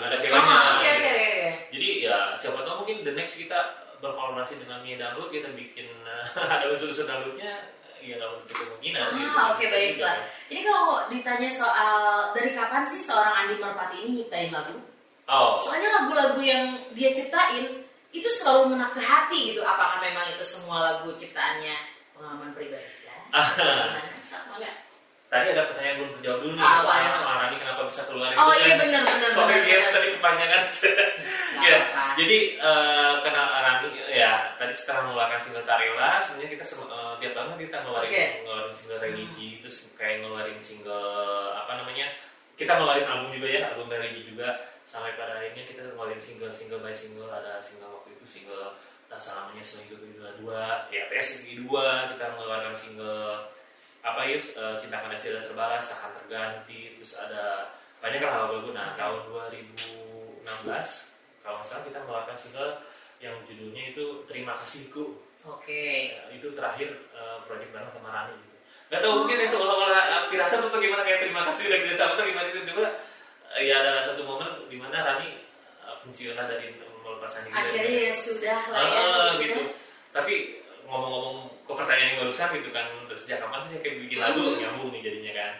ada sama ceweknya oke oke oke. jadi ya siapa tahu mungkin the next kita berkolaborasi dengan Mie Dangdut kita bikin eh, ada unsur-unsur dangdutnya ya nggak menutup kemungkinan gitu. Ah, oke Bisa baiklah. juga. Ini kalau ditanya soal dari kapan sih seorang Andi Merpati ini nyiptain lagu? oh Soalnya lagu-lagu yang dia ciptain itu selalu mena ke hati gitu. Apakah memang itu semua lagu ciptaannya pengalaman pribadi? Ya? Gimana? Sama nggak? Tadi ada pertanyaan belum terjawab dulu nih soal apa? soal Rani kenapa bisa keluar Oh, itu iya, kan benar, benar, soal benar, bias benar. tadi kepanjangan ya jadi eh, karena Rani ya tadi setelah mengeluarkan single Tarela sebenarnya kita eh, tiap tahun kita ngeluarin ngeluarin single religi terus kayak ngeluarin single apa namanya kita ngeluarin album juga ya album religi juga. Sampai pada akhirnya kita ngeluarin single single by single ada single waktu itu single tak selamanya selingkuh itu dua dua ya PS dua kita mengeluarkan single apa Yus eh, cinta karena tidak terbalas akan terganti terus ada banyak lagu-lagu nah tahun 2016 kalau nggak salah kita mengeluarkan single yang judulnya itu terima kasihku Oke. Ya, itu terakhir eh, proyek bareng sama Rani gitu. Gak tau mungkin ya seolah-olah firasat atau gimana kayak terima kasih udah kerja sama atau gimana itu tiba eh, ya ada satu momen di mana Rani eh, pensiunan dari melepas Sandi Akhirnya ya sudah lah ya. Ah, gitu. Tapi ngomong-ngomong ke pertanyaan yang barusan gitu kan sejak kapan sih saya kayak bikin lagu Hmm. nyambung nih jadinya kan.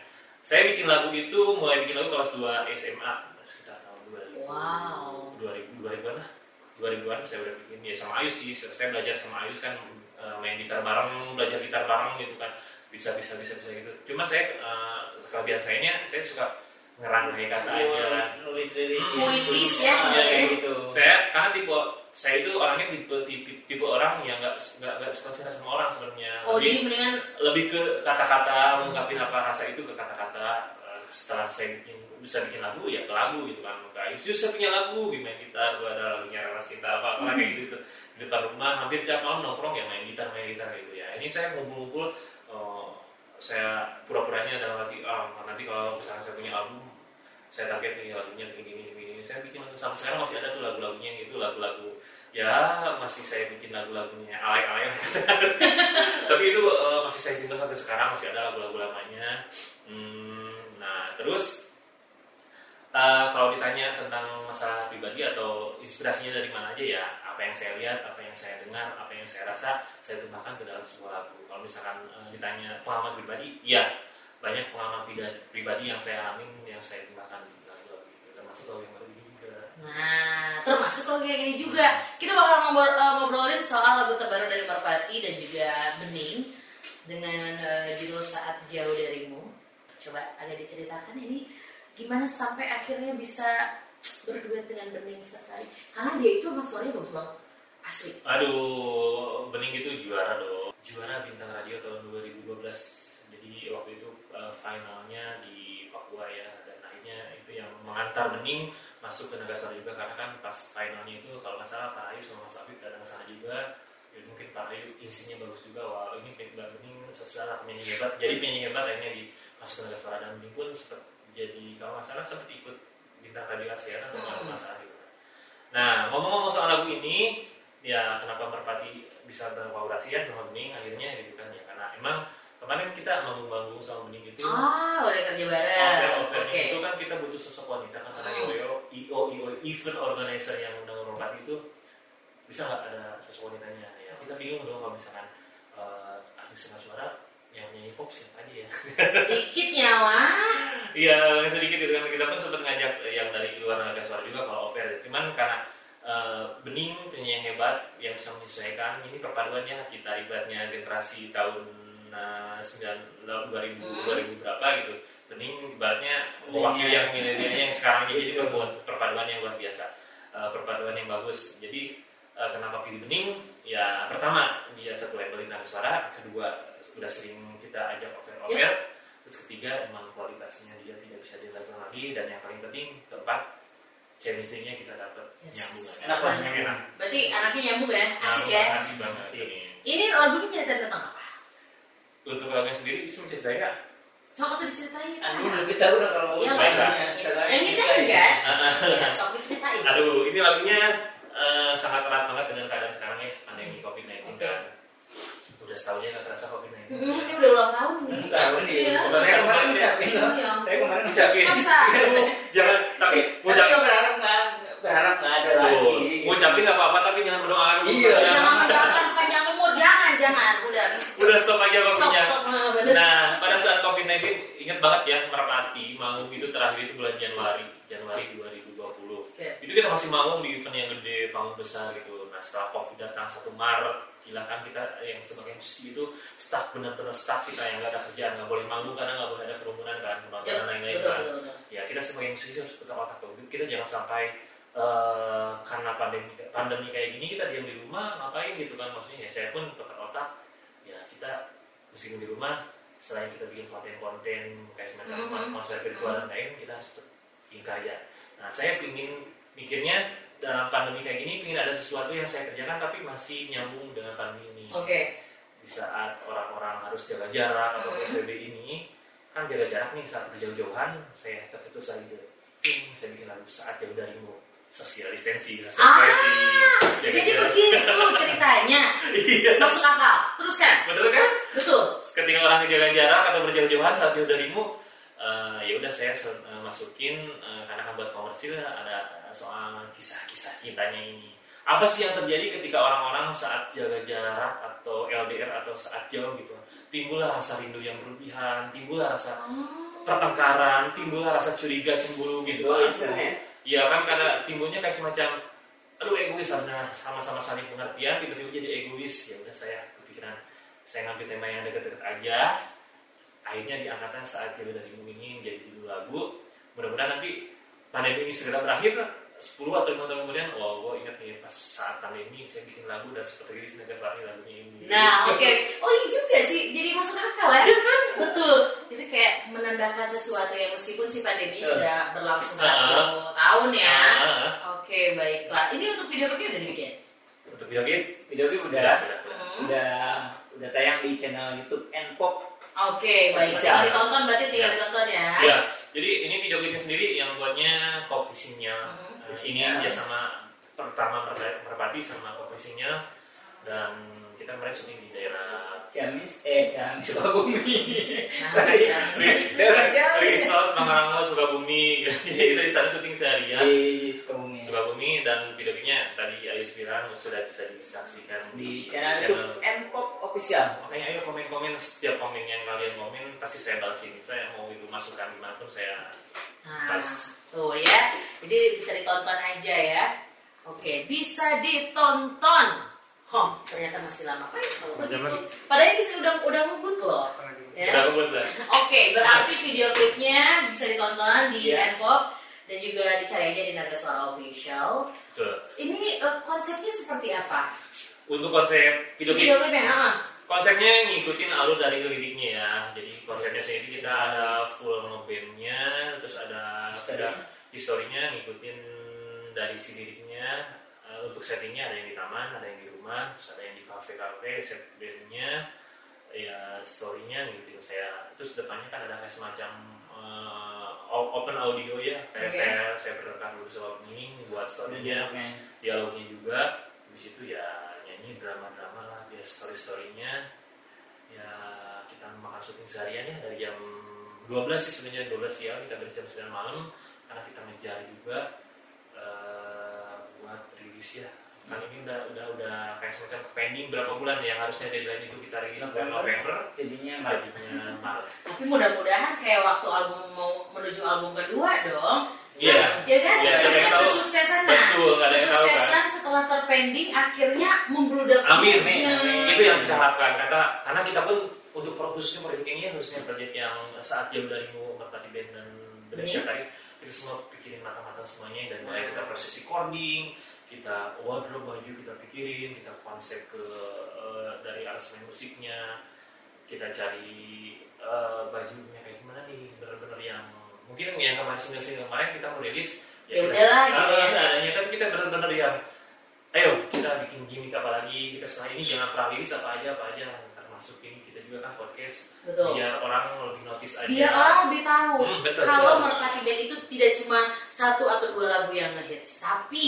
Saya bikin lagu itu mulai bikin lagu kelas 2 SMA sekitar tahun 2000. Wow. 2000 2000-an lah. 2000-an saya udah bikin ya sama Ayus sih. Saya belajar sama Ayus kan eh, main gitar bareng, belajar gitar bareng gitu kan. Bisa bisa bisa bisa gitu. Cuma saya eh, kelebihan sayanya saya suka ngerangkai kata aja. nulis dari Hmm. Puitis ya. Iya, kayak gitu Saya karena tipe saya itu orangnya tipe tipe, tipe orang yang nggak nggak nggak suka cerita sama orang sebenarnya. Oh Lebih- jadi mendingan lebih ke kata-kata mengungkapin apa rasa itu ke kata-kata Eh, setelah saya bikin bisa bikin lagu ya ke lagu gitu kan kayak Yus saya punya lagu main gitar gua ada lagunya Rara Sinta apa apa kayak gitu tuh. di depan rumah hampir tiap malam nongkrong ya main gitar main gitar gitu ya ini saya ngumpul-ngumpul eh, saya pura-puranya dalam hati ah nanti kalau misalnya saya punya album saya target nih lagunya begini begini saya bikin lagu sampai sekarang masih ada tuh lagu-lagunya yang itu lagu-lagu. Ya masih saya bikin lagu-lagunya. Alay-alay. Tapi itu eh, masih saya simpan sampai sekarang masih ada lagu-lagu lamanya. Hmm, nah terus eh, kalau ditanya tentang masalah pribadi atau inspirasinya dari mana aja ya apa yang saya lihat apa yang saya dengar apa yang saya rasa saya tumpahkan ke dalam sebuah lagu. Kalau misalkan eh, ditanya pengalaman pribadi ya banyak pengalaman pribadi, pribadi yang saya alamin yang saya tumpahkan di itu termasuk lagu yang baru ini juga Nah, termasuk lagu yang ini juga. Kita bakal ngobrol, eh, ngobrolin soal lagu terbaru dari Merpati dan juga Bening dengan eh, judul Saat Jauh Darimu. Coba agak diceritakan ini gimana sampai akhirnya bisa berduet dengan Bening sekali. Karena dia itu emang suaranya bagus banget. Asli. Aduh, Bening itu juara dong. Juara bintang radio tahun 2012. Jadi waktu itu uh, finalnya di Papua ya dan akhirnya itu yang mengantar Bening masuk ke Nagasari juga karena kan pas finalnya itu kalau nggak salah Pak Ayu sama Mas Afif datang ke sana juga. Jadi mungkin Pak Ayu isinya bagus juga. Wah ini Mbak Bening suatu saat penyanyi hebat. Jadi penyanyi hebat akhirnya di masuk ke Nagasari dan Bening pun sempat jadi kalau nggak salah sempat ikut bintang radio ASEAN atau Hmm. Mas Afif. Nah, ngomong-ngomong soal lagu ini, ya kenapa Merpati bisa berkolaborasi ya sama Bening akhirnya gitu kan ya karena emang kemarin kita manggung-manggung sama Bening itu Ah, udah kerja bareng. Oke, Oke. itu kan kita butuh sosok wanita kan karena Hmm. IO, IO, IO, event organizer yang undang Merpati itu bisa nggak ada sosok wanitanya ya kita bingung dong kalau misalkan uh, artis dengan suara yang nyanyi pop siapa aja ya Sedikit nyawa. Iya sedikit gitu kan kita pun sempat ngajak yang dari luar naga suara juga kalau oper cuman karena eh, bening penyanyi yang hebat yang bisa menyesuaikan ini perpaduannya kita ibaratnya generasi tahun sembilan dua ribu Hmm. dua ribu berapa gitu bening ibaratnya mewakili yang milenialnya yang sekarang ini jadi perpaduan perpaduan yang luar biasa Eh, perpaduan yang bagus jadi eh, kenapa pilih bening ya pertama dia satu label naga suara kedua sudah sering kita ajak oper oper Terus ketiga emang kualitasnya dia tidak bisa diragukan lagi dan yang paling penting keempat chemistry-nya kita dapat Yes. nyambung. Enak lah. yang enak. Berarti anaknya nyambung ya, asik ya. Asik banget ini. Ini lagunya cerita tentang apa? Untuk lagunya sendiri bisa menceritain nggak? Coba tuh diceritain. Andi lebih tahu dah kalau Iya, baik, Kak. Yang diceritain kan? Ah, Iya, sok diceritain. Aduh, ini lagunya eh, sangat erat banget dengan keadaan sekarang ya, pandemi COVID-19 Oke. kan. Udah setahunnya nggak terasa COVID-19. Hmm, ini udah ulang tahun nih. tahu nih Iya. saya kemarin ngucapin loh Iya. saya kemarin Ucapin. Masa? Aduh, jangan, tapi tapi ngucapin. berharap nggak berharap nggak ada Tuh, lagi ngucapin nggak apa-apa tapi jangan berdoa. Iya. Jangan manggung itu terakhir itu bulan Januari Januari 2020 Oke. itu kita masih manggung di event yang gede panggung besar gitu. Nah setelah covid datang satu Maret gila kan kita yang sebagai musisi itu stuck benar-benar stuck kita yang nggak ada kerjaan nggak boleh manggung karena nggak boleh ada kerumunan kan penonton Ya, lain-lain kan. betul, betul. ya kita sebagai musisi harus putar otak kita jangan sampai eh, karena pandemi pandemi kayak gini kita diam di rumah ngapain gitu kan maksudnya? Ya saya pun putar otak. Ya kita meskipun di rumah selain kita bikin konten-konten kayak semacam Mhm. konser virtual dan lain kita harus tetap bikin karya nah saya pingin mikirnya dalam pandemi kayak gini pingin ada sesuatu yang saya kerjakan tapi masih nyambung dengan pandemi ini Oke. di saat orang-orang harus jaga jarak atau Mhm. PSBB ini kan jaga jarak nih saat berjauh-jauhan saya tercetus lagi Ping, saya bikin lagu saat jauh darimu social distancing social Ah, Jadi begitu ceritanya. iya Masuk akal. Teruskan. betul kan Betul. Ketika orang jaga jarak atau berjauh-jauhan saat jauh darimu eh, ya udah saya eh, masukin eh, karena kan buat komersil ada soal kisah-kisah cintanya ini. Apa sih yang terjadi ketika orang-orang saat jaga jarak atau LDR atau saat jauh gitu? Timbullah rasa rindu yang berlebihan timbullah rasa pertengkaran timbullah rasa curiga cemburu gitu. Egois, Aduh. ya? Iya kan karena timbulnya kayak semacam aduh egois karena sama-sama saling pengertian tiba-tiba jadi egois. Ya udah saya kepikiran saya ngambil tema yang deket-deket aja akhirnya diangkatnya saat jauh dari ini jadi judul lagu mudah-mudahan nanti pandemi ini segera berakhir 10 atau 5 tahun kemudian oh gue ingat nih pas saat pandemi saya bikin lagu dan seperti ini senegas lagi lagunya ini Nah, oke. Oh iya juga sih. Jadi masuk akal ya. Betul. Itu kayak menandakan sesuatu yang meskipun si pandemi Eh. sudah berlangsung Ah. satu tahun ya. Ah. Oke, baiklah. Ini untuk video klipnya udah dibikin? untuk video klip Video klip udah udah, udah. Hmm. udah udah tayang di channel YouTube Npop. Oke, baik. Bisa. Tinggal ditonton berarti tinggal Ya. ditonton ya. Ya, jadi ini video klipnya sendiri yang buatnya kopi sinyal. Mhm. Nah, ini dia sama pertama Merpa- Merpati sama kopi sinyal dan kita kemarin syuting di daerah Ciamis eh Ciamis Sukabumi. Nah. Resort Mangarango Sukabumi. Jadi kita di sana syuting seharian. Di Sukabumi. Sukabumi dan video klipnya tadi Ayu Spiran sudah bisa disaksikan Di channel YouTube Npop official. Makanya ayo komen-komen setiap komen yang kalian komen pasti saya balesin. Saya mau itu masukan di mana pun saya Nah, Pas. tuh ya. Jadi bisa ditonton aja ya. Oke, bisa ditonton. Oh, ternyata masih lama. Kalau Semacam begitu. lagi. Padahal kita udah udah ngebut loh. udah Ya. kebut lah. Oke, berarti video klipnya bisa ditonton di Ya. Npop dan juga dicari aja di Naga Suara Official. Betul. Ini eh, konsepnya seperti apa? Untuk konsep video klip video klipnya, konsepnya ngikutin alur dari liriknya ya jadi konsepnya sendiri kita ada full ngebandnya terus ada ada historinya ngikutin dari si liriknya Eh, untuk settingnya ada yang di taman ada yang di rumah terus ada yang di kafe kafe set bandnya ya storynya ngikutin saya terus depannya kan ada kayak semacam o- open audio ya kayak Oke. saya saya berrekam dulu sama ini buat storynya Dialognya. dialognya juga habis itu ya nyanyi drama-drama lah dia story-storynya ya kita makan syuting seharian ya dari jam 12 sih sebenarnya 12 siang kita dari jam 9 malam karena kita ngejar juga eh, rilis ya kan ini udah udah udah kayak semacam pending berapa bulan ya yang harusnya deadline itu kita rilis bulan November Jadinya Maret. Maret Tapi mudah-mudahan kayak waktu album mau menuju album kedua dong. Iya. Ya kan? Iya, yang Maksudnya tahu. kesuksesan nah. Betul, ada yang tahu, kan? Kesuksesan setelah terpending akhirnya membludak. Amin. Amin, amin. itu yang kita harapkan karena karena kita pun untuk khususnya ini khususnya proyek yang saat jauh darimu merpati band dan Indonesia Ini. tadi kita semua pikirin matang-matang semuanya dan mulai kita proses recording kita wardrobe baju kita pikirin kita konsep ke eh, dari aransemen musiknya kita cari eh, bajunya kayak gimana nih bener-bener yang mungkin yang kemarin single-single kemarin kita mau rilis Ya kita- udahlah, gitu Ah, ya. seadanya tapi kita bener-bener yang ayo kita bikin gimmick apa lagi kita setelah ini jangan pernah rilis apa aja apa aja termasuk ini kita juga kan podcast Betul. biar orang lebih notice aja Biar orang lebih tahu Hmm, betul, kalau. Merpati Band itu tidak cuma satu atau dua lagu yang ngehits, tapi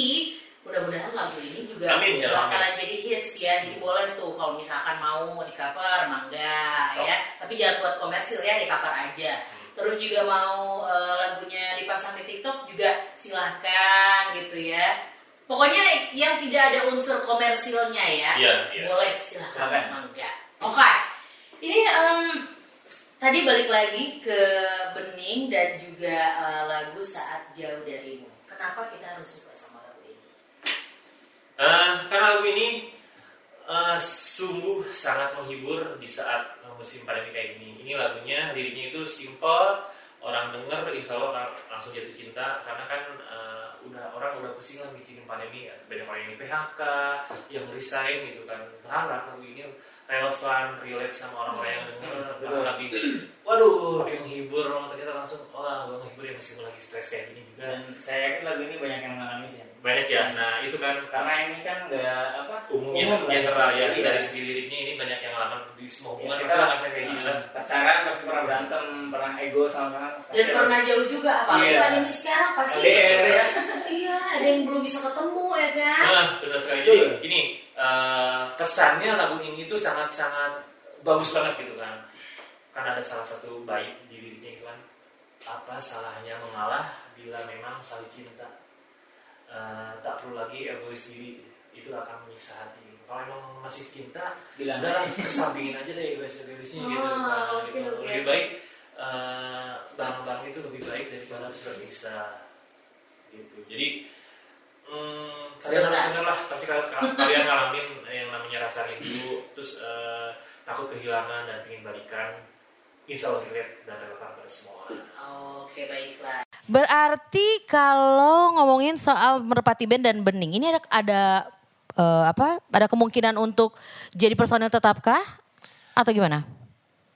mudah-mudahan lagu ini juga Amin, ya, bakalan jadi hits ya. Jadi boleh tuh kalau misalkan mau di cover, mangga So. ya. Tapi jangan buat komersil ya, di cover aja. Terus juga mau eh, lagunya dipasang di TikTok juga silahkan gitu ya. Pokoknya yang tidak ada unsur komersilnya ya. Iya, iya. Boleh silahkan Silakan. mangga. Oke. Ini em, Tadi balik lagi ke Bening dan juga eh, lagu Saat Jauh Darimu. Kenapa kita harus suka? Eh, karena lagu ini eh, sungguh sangat menghibur di saat musim pandemi kayak gini. Ini lagunya, liriknya itu simple, orang denger insya Allah orang langsung jatuh cinta. Karena kan eh, udah orang udah pusing lah mikirin pandemi. Banyak orang yang PHK yang resign gitu kan. Berharap lagu ini relevan relate sama orang-orang yang denger bahkan lebih waduh dia menghibur orang ternyata langsung wah gue menghibur ya meskipun lagi stres kayak gini juga Dan saya yakin lagu ini banyak yang mengalami sih. banyak ya nah itu kan Karena ini kan nggak apa umumnya umum lah. general ya Iya. dari segi liriknya ini banyak yang ngalamin di semua hubungan Ya, kita- ngerasain kayak gini lah pacaran pasti pernah berantem, pernah ego sama-sama. Dan pernah jauh juga, apalagi Iya. pandemi sekarang pasti. LDR ya. Iya, ada yang belum bisa ketemu ya kan? nah benar sekali jadi ini eh, kesannya lagu ini itu sangat-sangat bagus banget gitu kan. Kan ada salah satu bait di liriknya itu kan. Apa salahnya mengalah bila memang saling cinta? Eh, tak perlu lagi egois diri itu akan menyiksa hati. Kalau emang masih cinta Bilang udah kesampingin aja deh egois egoisnya gitu Oh, kan. oke, Gitu. oke. lebih baik eh, barang-barang itu lebih baik daripada harus berpisah. Gitu. Jadi hmm, kalian harus denger lah pasti kal- kal- kalian ngalamin yang namanya rasa rindu terus eh, takut kehilangan dan ingin balikan insya Allah relate dan relevan pada semua orang Oke, baiklah. Berarti kalau ngomongin soal Merpati Band dan Bening, ini ada ada eh, apa? Ada kemungkinan untuk jadi personil tetapkah? Atau gimana?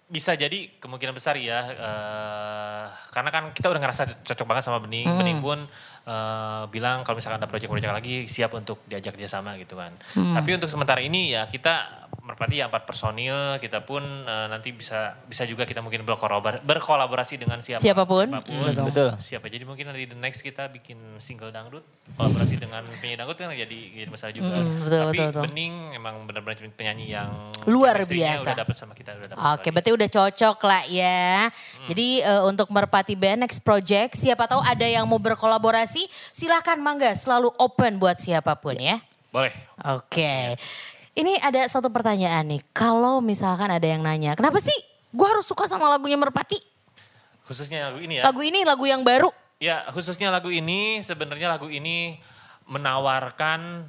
bisa jadi kemungkinan besar ya eh, karena kan kita udah ngerasa cocok banget sama Bening Bening pun eh, bilang kalau misalkan ada proyek-proyek lagi siap untuk diajak kerjasama gitu kan. Tapi untuk sementara ini ya kita merpati ya empat personil kita pun eh, nanti bisa bisa juga kita mungkin berkolaborasi, berkolaborasi dengan siapa, Siapa pun. siapa pun. Betul. Betul. siapa jadi mungkin nanti the next kita bikin single dangdut kolaborasi dengan penyanyi dangdut kan jadi jadi besar juga Mm, betul, tapi betul, betul. Bening emang benar-benar penyanyi yang Luar biasa. udah dapet sama kita udah dapet Oke, lagi. berarti udah cocok lah ya. Jadi eh, untuk Merpati Band next project, siapa tahu ada yang mau berkolaborasi, silahkan mangga, selalu open buat siapa pun ya. boleh Oke. Ini ada satu pertanyaan nih. Kalau misalkan ada yang nanya, kenapa sih gue harus suka sama lagunya Merpati? khususnya lagu ini ya. Lagu ini lagu yang baru. Ya khususnya lagu ini sebenarnya lagu ini menawarkan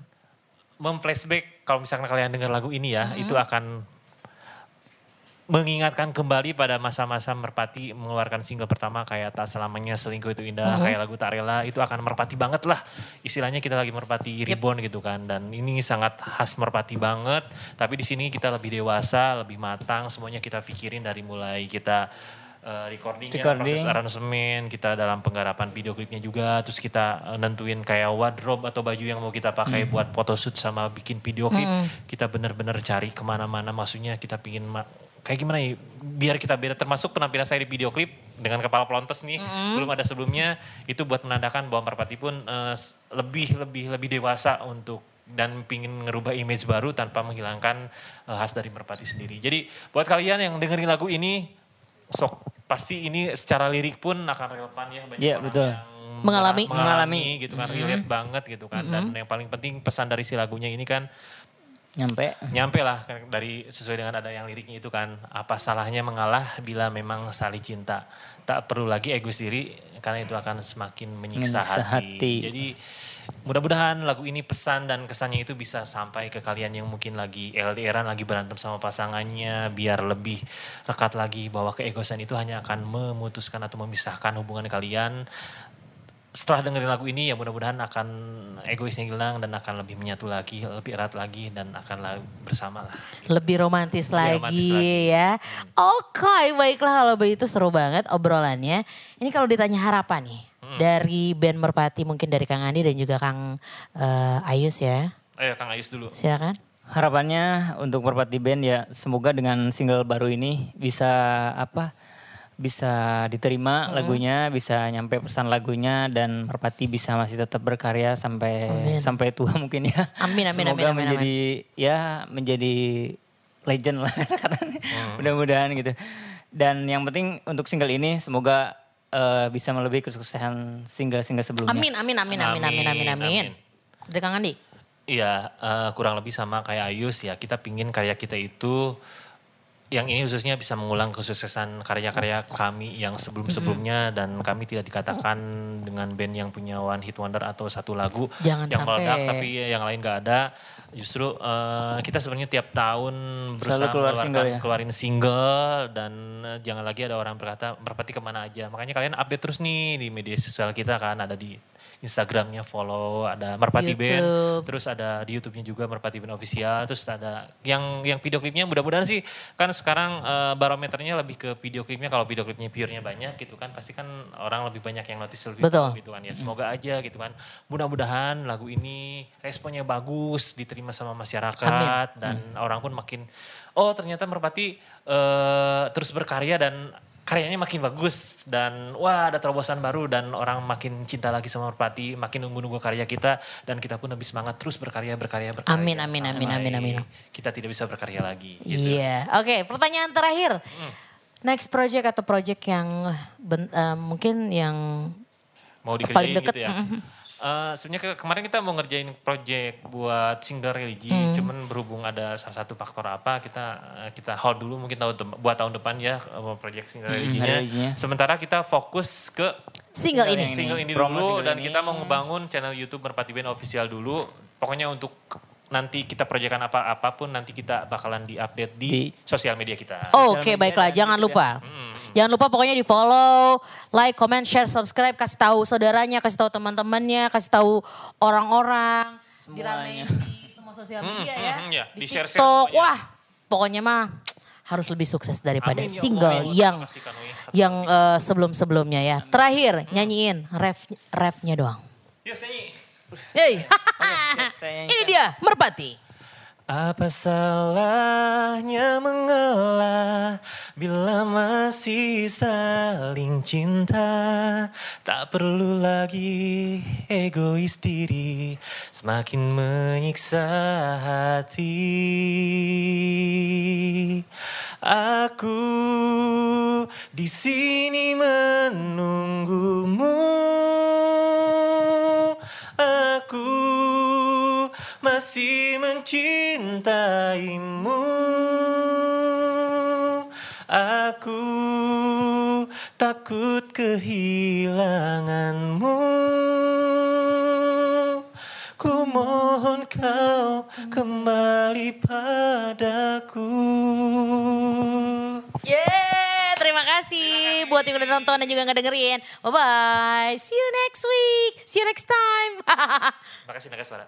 memflashback kalau misalkan kalian dengar lagu ini ya itu akan mengingatkan kembali pada masa-masa Merpati mengeluarkan single pertama kayak tak selamanya selingkuh itu indah kayak lagu tak rela itu akan Merpati banget lah. Istilahnya kita lagi Merpati reborn gitu kan. Dan ini sangat khas Merpati banget. Tapi di sini kita lebih dewasa lebih matang semuanya kita pikirin dari mulai kita eh, recordingnya Recording. proses aransemen, kita dalam penggarapan video klipnya juga, terus kita eh, nentuin kayak wardrobe atau baju yang mau kita pakai buat photoshoot sama bikin video klip, kita bener-bener cari ke mana-mana, maksudnya kita pingin ma- kayak gimana ya, biar kita beda, termasuk penampilan saya di video klip dengan kepala pelontos nih, belum ada sebelumnya, itu buat menandakan bahwa Merpati pun s- lebih lebih lebih dewasa untuk dan pingin ngerubah image baru tanpa menghilangkan eh, khas dari Merpati sendiri. Jadi buat kalian yang dengerin lagu ini sok pasti ini secara lirik pun akan relevan ya banyak Iya, orang betul. yang Mengalami. mengalami Mengalami. gitu kan relate banget gitu kan dan yang paling penting pesan dari si lagunya ini kan Nyampe. nyampe lah kan dari sesuai dengan ada yang liriknya itu kan apa salahnya mengalah bila memang saling cinta tak perlu lagi egois diri karena itu akan semakin menyiksa Menyiksa hati. hati. jadi mudah-mudahan lagu ini pesan dan kesannya itu bisa sampai ke kalian yang mungkin lagi LDRan lagi berantem sama pasangannya biar lebih rekat lagi bahwa keegoisan itu hanya akan memutuskan atau memisahkan hubungan kalian setelah dengerin lagu ini ya mudah-mudahan akan egoisnya hilang dan akan lebih menyatu lagi, lebih erat lagi dan akan la- bersama lah. Lebih romantis Lebih lagi romantis lagi. ya. Oke, baiklah kalau begitu seru banget obrolannya. Ini kalau ditanya harapan nih dari band Merpati mungkin dari Kang Andi dan juga Kang eh, Ayus ya. Ayo Kang Ayus dulu. Silakan. Harapannya untuk Merpati Band ya semoga dengan single baru ini bisa apa bisa diterima lagunya, bisa nyampe pesan lagunya dan Merpati bisa masih tetap berkarya sampai sampai tua mungkin ya. Amin, amin, Semoga amin, amin, menjadi ya menjadi legend lah katanya. Mudah-mudahan gitu. Dan yang penting untuk single ini semoga eh, bisa melebihi kesuksesan single-single sebelumnya. Amin, amin, amin, amin, amin, amin, amin. Amin. Dari Kang Andi. Iya, eh, kurang lebih sama kayak Ayus ya. Kita pingin karya kita itu yang ini khususnya bisa mengulang kesuksesan karya-karya kami yang sebelum-sebelumnya dan kami tidak dikatakan dengan band yang punya one hit wonder atau satu lagu Jangan yang sampai. meledak tapi yang lain nggak ada. Justru eh, kita sebenarnya tiap tahun berusaha keluar single ya? keluarin single dan eh, jangan lagi ada orang berkata merpati ke mana aja. Makanya kalian update terus nih di media sosial kita kan ada di Instagramnya follow ada Merpati Band, YouTube. terus ada di YouTube-nya juga Merpati Band Official, terus ada yang yang video klipnya mudah-mudahan sih kan sekarang eh, barometernya lebih ke video klipnya kalau video klipnya pure-nya banyak gitu kan pasti kan orang lebih banyak yang notice lebih Betul. gitu kan ya semoga aja gitu kan mudah-mudahan lagu ini responnya bagus diterima sama masyarakat dan orang pun makin oh ternyata Merpati eh, terus berkarya dan karyanya makin bagus dan wah ada terobosan baru dan orang makin cinta lagi sama Merpati, makin nunggu-nunggu karya kita dan kita pun lebih semangat terus berkarya berkarya berkarya. Amin, amin, amin, amin, amin. Kita tidak bisa berkarya lagi. Gitu. Iya. Oke, pertanyaan terakhir. Next project atau project yang ben- eh, mungkin yang Mau Paling dikerjain deket, gitu ya. Eh, sebenarnya ke- kemarin kita mau ngerjain project buat single religi, Mm. cuman berhubung ada salah satu faktor apa kita eh, kita hold dulu mungkin tahun buat tahun depan ya eh, project single religinya. religinya. Sementara kita fokus ke single Single ini. single ini Promo dulu single dan ini. kita mau ngebangun channel YouTube Merpati Band official dulu. Pokoknya untuk nanti kita proyekkan apa apa pun nanti kita bakalan diupdate di, Di- sosial media kita. Oh, Oke, media baiklah. Jangan YouTube lupa. Jangan lupa pokoknya di follow, like, comment, share, subscribe, kasih tahu saudaranya, kasih tahu teman-temannya, kasih tahu orang-orang, diramein di semua sosial media ya. hmm, ya, di di-share-share TikTok. semuanya. Wah, pokoknya mah harus lebih sukses daripada Amin, ya single amin. yang yang eh, sebelum-sebelumnya ya. Terakhir nyanyiin ref refnya doang. Yes, nyanyi. Hey. saya Ini dia Merpati. Apa salahnya mengalah bila masih saling cinta Tak perlu lagi egois diri semakin menyiksa hati Aku di sini menunggumu Aku masih mencintaimu. Aku takut kehilanganmu. Ku mohon kau kembali padaku. Yeay, terima kasih buat yang udah nonton dan juga ngedengerin. Bye-bye. See you next week. See you next time. Makasih Naga Suara